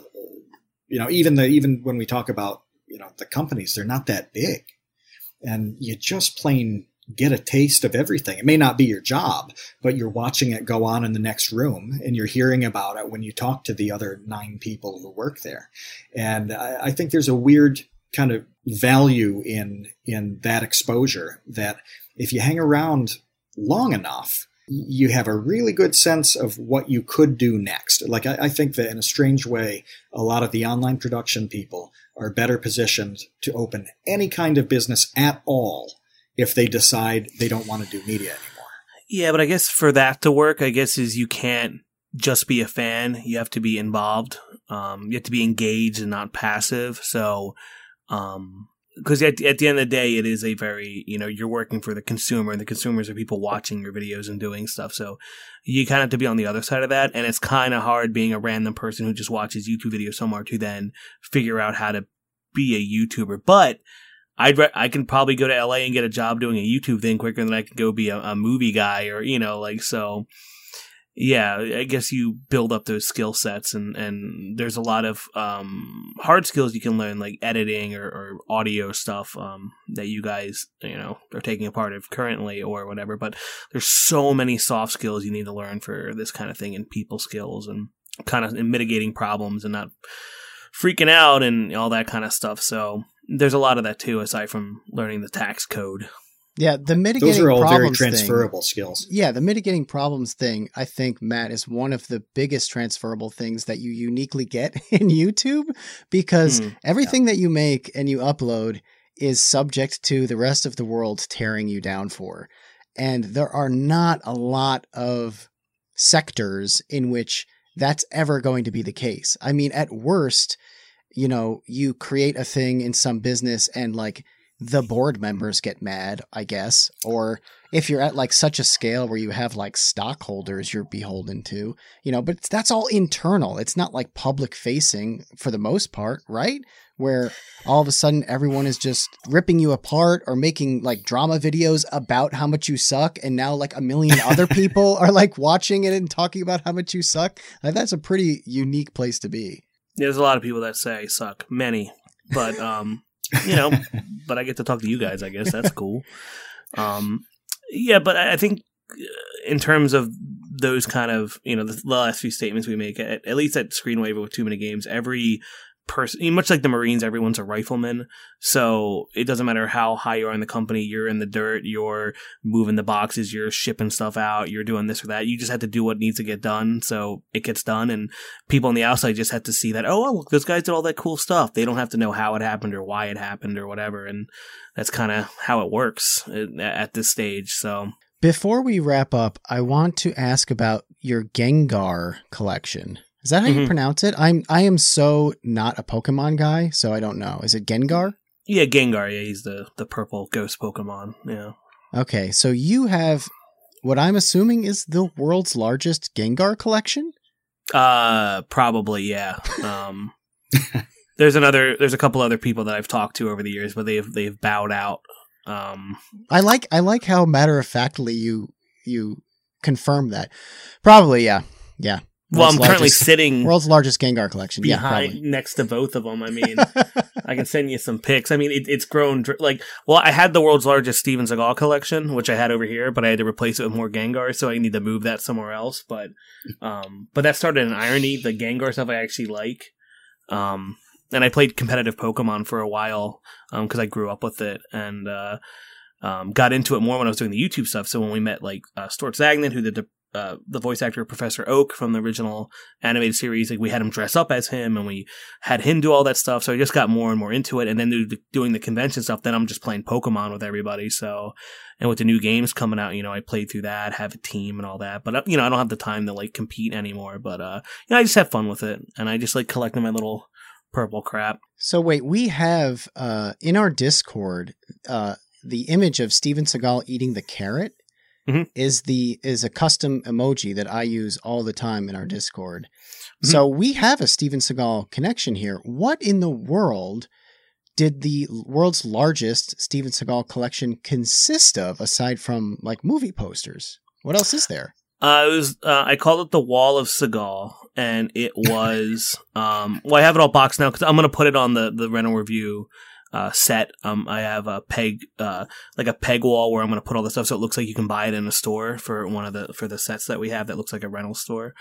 you know even the even when we talk about you know the companies, they're not that big, and you just plain get a taste of everything. It may not be your job, but you're watching it go on in the next room, and you're hearing about it when you talk to the other nine people who work there. And I, I think there's a weird kind of value in in that exposure that if you hang around long enough, you have a really good sense of what you could do next. Like, I, I, think that in a strange way, a lot of the online production people are better positioned to open any kind of business at all if they decide they don't want to do media anymore. Yeah, but I guess for that to work, I guess is you can't just be a fan. You have to be involved. Um, you have to be engaged and not passive. So, um, because at, at the end of the day, it is a very, you know, you're working for the consumer and the consumers are people watching your videos and doing stuff. So you kind of have to be on the other side of that. And it's kind of hard being a random person who just watches YouTube videos somewhere to then figure out how to be a YouTuber. But I'd, re- I can probably go to LA and get a job doing a YouTube thing quicker than I can go be a, a movie guy or, you know, like, so yeah, I guess you build up those skill sets, and and there's a lot of um, hard skills you can learn, like editing or, or audio stuff um, that you guys you know are taking a part of currently or whatever. But there's so many soft skills you need to learn for this kind of thing, and people skills, and kind of mitigating problems, and not freaking out, and all that kind of stuff. So there's a lot of that too, aside from learning the tax code. Yeah, the mitigating Those are all very problems thing- transferable skills. Yeah, the mitigating problems thing, I think, Matt, is one of the biggest transferable things that you uniquely get *laughs* in YouTube because Hmm, everything that you make and you upload is subject to the rest of the world tearing you down for. And there are not a lot of sectors in which that's ever going to be the case. I mean, at worst, you know, you create a thing in some business and like the board members get mad, I guess, or if you're at like such a scale where you have like stockholders you're beholden to, you know, but that's all internal. It's not like public facing for the most part, right? Where all of a sudden everyone is just ripping you apart or making like drama videos about how much you suck. And now like a million *laughs* other people are like watching it and talking about how much you suck. Like, that's a pretty unique place to be. There's a lot of people that say I suck, many, but um, you know, but I get to talk to you guys. I guess that's cool. Um, yeah, but I think uh, in terms of those kind of you know the, the last few statements we make, at, at least at Screenwave with too many games, every person, much like the Marines, everyone's a rifleman. So it doesn't matter how high you are in the company, you're in the dirt, you're moving the boxes, you're shipping stuff out, you're doing this or that. You just have to do what needs to get done, so it gets done, and people on the outside just have to see that, oh, look, those guys did all that cool stuff. They don't have to know how it happened or why it happened or whatever. And that's kind of how it works at, at this stage. So, Before we wrap up, I want to ask about your Gengar collection. Is that how you Mhm. pronounce it? I'm I am so not a Pokemon guy, so I don't know. Is it Gengar? yeah, Gengar, yeah, he's the, the purple ghost Pokemon. Yeah. Okay, so you have what I'm assuming is the world's largest Gengar collection? Uh, probably, yeah. Um, there's another, there's a couple other people that I've talked to over the years, but they've, they've bowed out. Um, I like I like how matter of factly you you confirm that. Probably, yeah. Yeah. Well, I'm currently largest- sitting World's largest Gengar collection. behind Yeah, next to both of them. I mean, *laughs* I can send you some pics. I mean, it, it's grown like well, I had the world's largest Steven Seagal collection, which I had over here, but I had to replace it with more Gengar, so I need to move that somewhere else. But um, but that started an irony. The Gengar stuff I actually like. Um, and I played competitive Pokemon for a while because I grew up with it and uh, um, got into it more when I was doing the YouTube stuff. So when we met like uh, Stuart Zagnit, who did the uh, the voice actor Professor Oak from the original animated series, like we had him dress up as him, and we had him do all that stuff. So I just got more and more into it. And then doing the convention stuff, then I'm just playing Pokemon with everybody. So and with the new games coming out, you know, I played through that, have a team and all that. But uh, you know, I don't have the time to like compete anymore. But uh, you know, I just have fun with it, and I just like collecting my little purple crap. So wait, we have uh, in our Discord uh, the image of Steven Seagal eating the carrot Mhm. is the is a custom emoji that I use all the time in our Discord. Mhm. So we have a Steven Seagal connection here. What in the world did the world's largest Steven Seagal collection consist of aside from like movie posters? What else is there? Uh, it was uh, I called it the Wall of Seagal, and it *laughs* was um. Well, I have it all boxed now because I'm gonna put it on the the rental review uh set. Um, I have a peg uh like a peg wall where I'm gonna put all the stuff so it looks like you can buy it in a store for one of the for the sets that we have that looks like a rental store.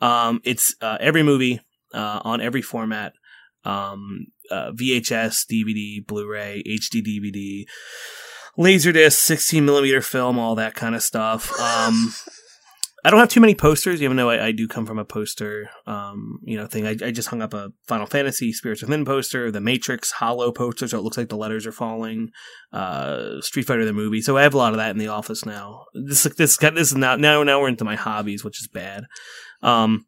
Um, it's uh, every movie uh on every format. Um, uh, VHS, DVD, Blu-ray, HD DVD, Laserdisc, 16 millimeter film, all that kind of stuff. Um. *laughs* I don't have too many posters, even though I, I do come from a poster, um, you know, thing. I, I just hung up a Final Fantasy Spirits Within poster, the Matrix Hollow poster, so it looks like the letters are falling. Uh, Street Fighter the movie, so I have a lot of that in the office now. This this this is now now now we're into my hobbies, which is bad. Um,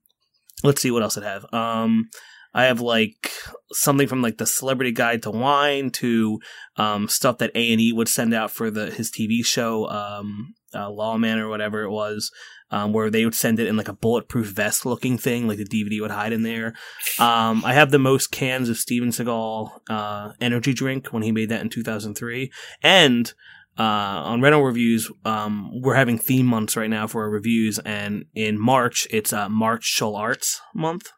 let's see what else I have. Um, I have like something from like the Celebrity Guide to Wine to um, stuff that A and E would send out for the his TV show, um, uh, Lawman or whatever it was um, where they would send it in like a bulletproof vest looking thing, like the DVD would hide in there. Um, I have the most cans of Steven Seagal uh, energy drink when he made that in 2003. And uh, on rental reviews, um, we're having theme months right now for our reviews. And in March, it's uh, March Martial Arts month.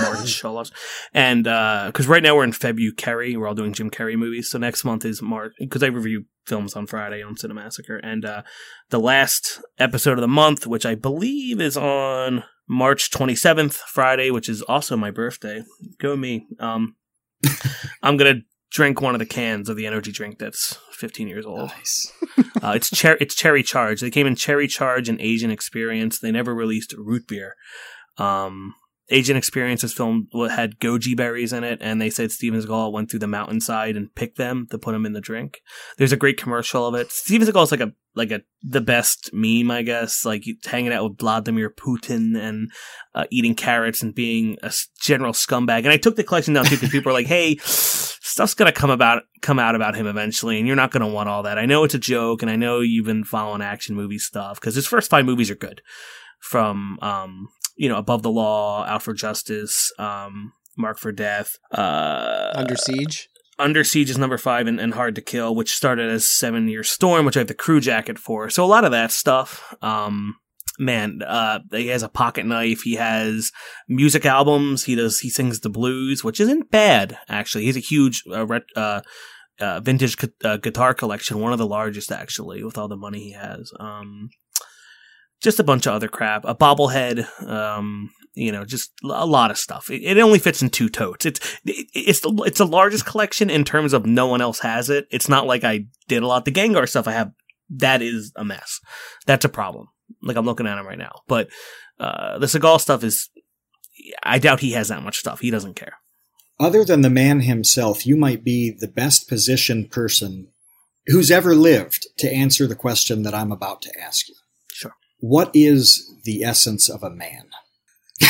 Martial Arts. *laughs* And because right now we're in February, we're all doing Jim Carrey movies. So next month is March, because I review films on Friday on Cinemassacre. And uh, the last episode of the month, which I believe is on March 27th, Friday, which is also my birthday. Go me. Um, *laughs* I'm gonna drink one of the cans of the energy drink that's 15 years old. Nice. Uh, it's cher- it's cherry charge. They came in cherry charge and Asian experience. They never released root beer. Um, Asian Experience was filmed had goji berries in it, and they said Steven Seagal went through the mountainside and picked them to put them in the drink. There's a great commercial of it. Steven Seagal's like a like a the best meme, I guess. Like hanging out with Vladimir Putin and uh, eating carrots and being a general scumbag. And I took the collection down too because people are like, "Hey, stuff's gonna come about come out about him eventually, and you're not gonna want all that." I know it's a joke, and I know you've been following action movie stuff because his first five movies are good. From um, you know, Above the Law, Out for Justice, um, Marked for Death, uh, Under Siege. Under Siege is number five, and, and Hard to Kill, which started as Seven Year Storm, which I have the crew jacket for. So a lot of that stuff. Um, man, uh, he has a pocket knife. He has music albums. He does. He sings the blues, which isn't bad actually. He's a huge uh, ret- uh, uh, vintage gu- uh, guitar collection, one of the largest actually, with all the money he has. Um, just a bunch of other crap, a bobblehead, um, you know, just a lot of stuff. It, it only fits in two totes. It's it, it's the it's the largest collection in terms of no one else has it. It's not like I did a lot. The Gengar stuff I have, that is a mess. That's a problem. Like I'm looking at him right now, but uh, the Seagal stuff is. I doubt he has that much stuff. He doesn't care. Other than the man himself, you might be the best positioned person who's ever lived to answer the question that I'm about to ask you. Sure. What is the essence of a man? *laughs*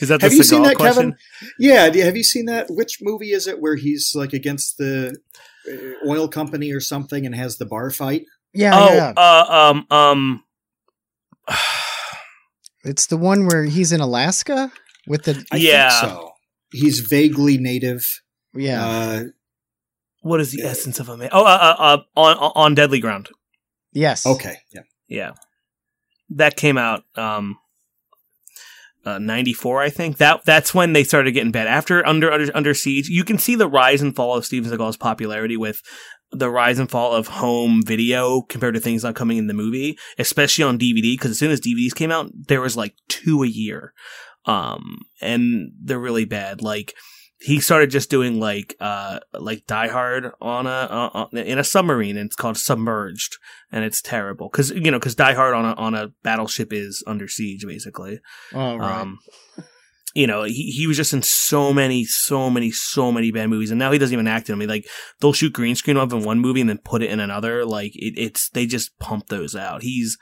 Is that the Have you seen that, question? Kevin? Yeah, have you seen that? Which movie is it where he's like against the uh, oil company or something and has the bar fight? Yeah, Oh, yeah. uh, um, um. *sighs* It's the one where he's in Alaska with the I Yeah. think so. He's vaguely native. yeah. Uh, What is the Yeah. essence of a man? Oh, uh, uh, uh, on on Deadly Ground. yes. okay. Yeah. Yeah, that came out um, uh, ninety four, I think. That that's when they started getting bad. After Under Under Under Siege, you can see the rise and fall of Steven Seagal's popularity with the rise and fall of home video compared to things not coming in the movie, especially on DVD. Because as soon as DVDs came out, there was like two a year, um, and they're really bad. Like he started just doing like uh like Die Hard on a uh, in a submarine, and it's called Submerged, and it's terrible because you know because Die Hard on a on a battleship is under siege basically. Oh, right. Um, you know, he, he was just in so many, so many, so many bad movies, and now he doesn't even act in them. I mean, like they'll shoot green screen of in one movie and then put it in another. Like it, it's they just pump those out. He's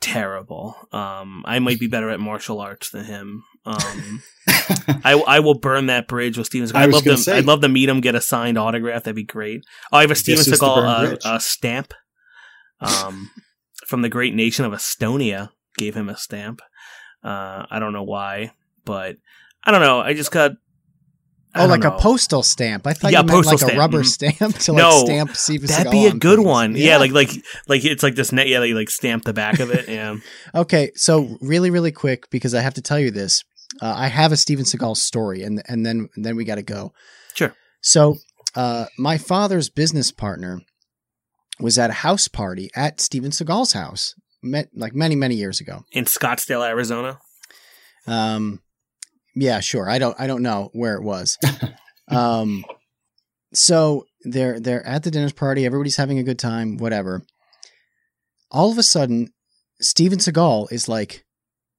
terrible. Um, I might be better at martial arts than him. Um, *laughs* *laughs* I, I will burn that bridge with Steven Seagal. I I'd was love gonna say- I'd love to meet him, get a signed autograph. That'd be great. Oh, I have a Steven This is Seagal uh, bridge. uh, stamp. Um, *laughs* from the great nation of Estonia, gave him a stamp. Uh, I don't know why, but I don't know. I just got. I oh, like know. a postal stamp. I thought Yeah, you meant postal like stamp. a rubber Mhm. stamp to like No, stamp Steven That'd be a on good things. one. Yeah. like like like it's like this net. Yeah, they like stamp the back of it. Yeah. *laughs* Okay, so really, really quick because I have to tell you this. Uh, I have a Steven Seagal story, and and then and then we got to go. Sure. So, uh, my father's business partner was at a house party at Steven Seagal's house, met like many many years ago. In Scottsdale, Arizona. Um, yeah, sure. I don't I don't know where it was. *laughs* um, so they're they're at the dinner party. Everybody's having a good time. Whatever. All of a sudden, Steven Seagal is like,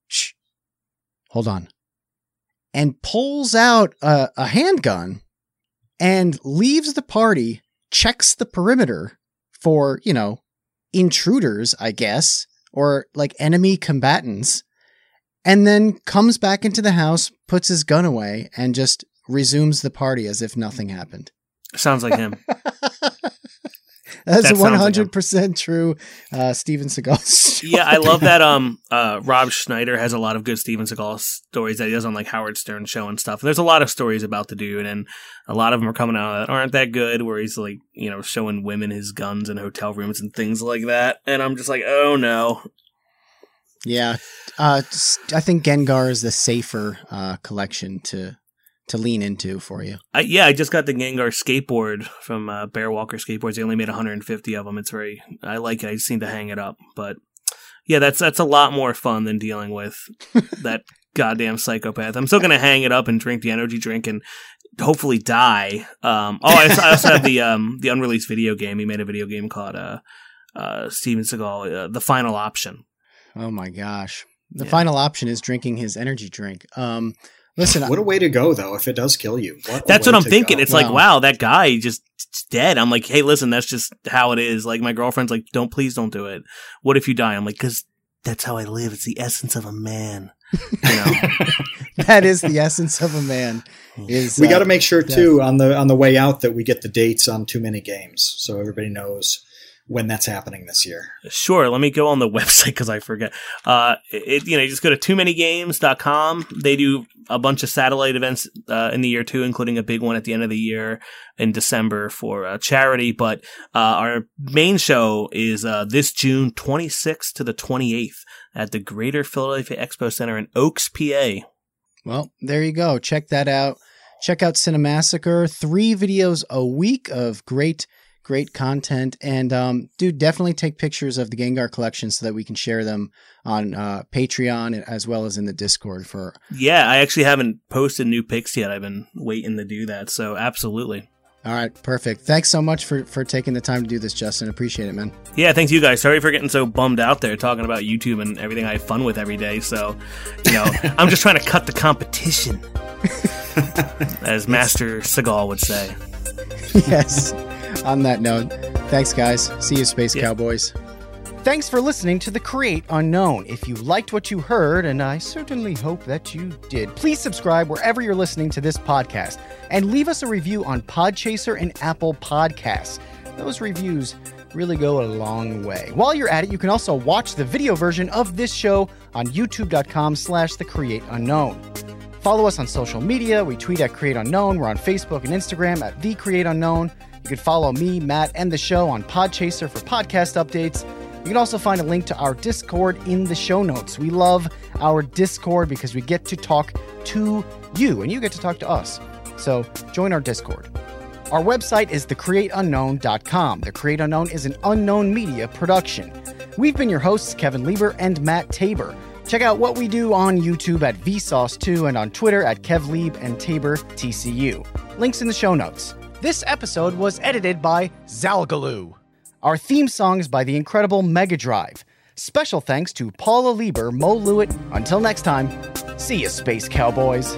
"Shh, hold on," and pulls out a, a handgun and leaves the party. Checks the perimeter for you know intruders, I guess, or like enemy combatants and then comes back into the house, puts his gun away, and just resumes the party as if nothing happened. Sounds like him. *laughs* That's That a sounds one hundred percent true uh, Steven Seagal. *laughs* story. yeah, I love that. Um, uh, Rob Schneider has a lot of good Steven Seagal stories that he does on like Howard Stern show and stuff. And there's a lot of stories about the dude, and a lot of them are coming out that aren't that good. Where he's like, you know, showing women his guns in hotel rooms and things like that. And I'm just like, oh no. Yeah, uh, I think Gengar is the safer uh, collection to to lean into for you. I, yeah, I just got the Gengar skateboard from uh, Bear Walker Skateboards. They only made 150 of them. It's very, I like it. I just need to hang it up. But yeah, that's that's a lot more fun than dealing with *laughs* that goddamn psychopath. I'm still gonna hang it up and drink the energy drink and hopefully die. Um, oh, I, I also have the *laughs* um the unreleased video game. He made a video game called uh uh Steven Seagal, uh, the final option. Oh my gosh. The Yeah. final option is drinking his energy drink. Um, listen, What a way to go, though, if it does kill you. What That's what I'm thinking. go. It's like, Wow. wow, that guy just dead. I'm like, hey, listen, that's just how it is. Like my girlfriend's like, don't please don't do it. What if you die? I'm like, because that's how I live. It's the essence of a man. You know. *laughs* that is the essence of a man. Is we uh, got to make sure too on the on the way out that we get the dates on too many games, so everybody knows when that's happening this year. Sure, let me go on the *laughs* website because I forget. Uh, it, you know, you just go to too many games.com. They do a bunch of satellite events uh, in the year too, including a big one at the end of the year in December for uh, charity. But uh, our main show is uh, this June 26th to the 28th at the Greater Philadelphia Expo Center in Oaks, PA. Well, there you go. Check that out. Check out Cinemassacre. Three videos a week of great, great content. And um, dude, definitely take pictures of the Gengar collection so that we can share them on uh, Patreon as well as in the Discord for Yeah, I actually haven't posted new pics yet. I've been waiting to do that. So absolutely. all right, perfect. Thanks so much for for taking the time to do this, Justin. Appreciate it, man. Yeah, thanks you guys. Sorry for getting so bummed out there talking about YouTube and everything I have fun with every day. So, you know, *laughs* I'm just trying to cut the competition, *laughs* as Master Seagal would say. yes. On that note, thanks, guys. See you, Space Yeah. Cowboys. Thanks for listening to The Create Unknown. If you liked what you heard, and I certainly hope that you did, please subscribe wherever you're listening to this podcast and leave us a review on Podchaser and Apple Podcasts. Those reviews really go a long way. While you're at it, you can also watch the video version of this show on youtube.com slash the create unknown. Follow us on social media. We tweet at Create Unknown. We're on Facebook and Instagram at The Create Unknown. Can follow me, Matt, and the show on Podchaser for podcast updates. You can also find a link to our Discord in the show notes. We love our Discord because we get to talk to you and you get to talk to us. So join our Discord. Our website is thecreateunknown.com. The Create Unknown is an unknown media production. We've been your hosts, Kevin Lieber and Matt Tabor. Check out what we do on YouTube at Vsauce2 and on Twitter at KevLieb and Tabor TCU. Links in the show notes. This episode was edited by Zalgaloo. Our theme song is by the incredible Mega Drive. Special thanks to Paula Lieber, Mo Lewitt. Until next time, see you, Space Cowboys.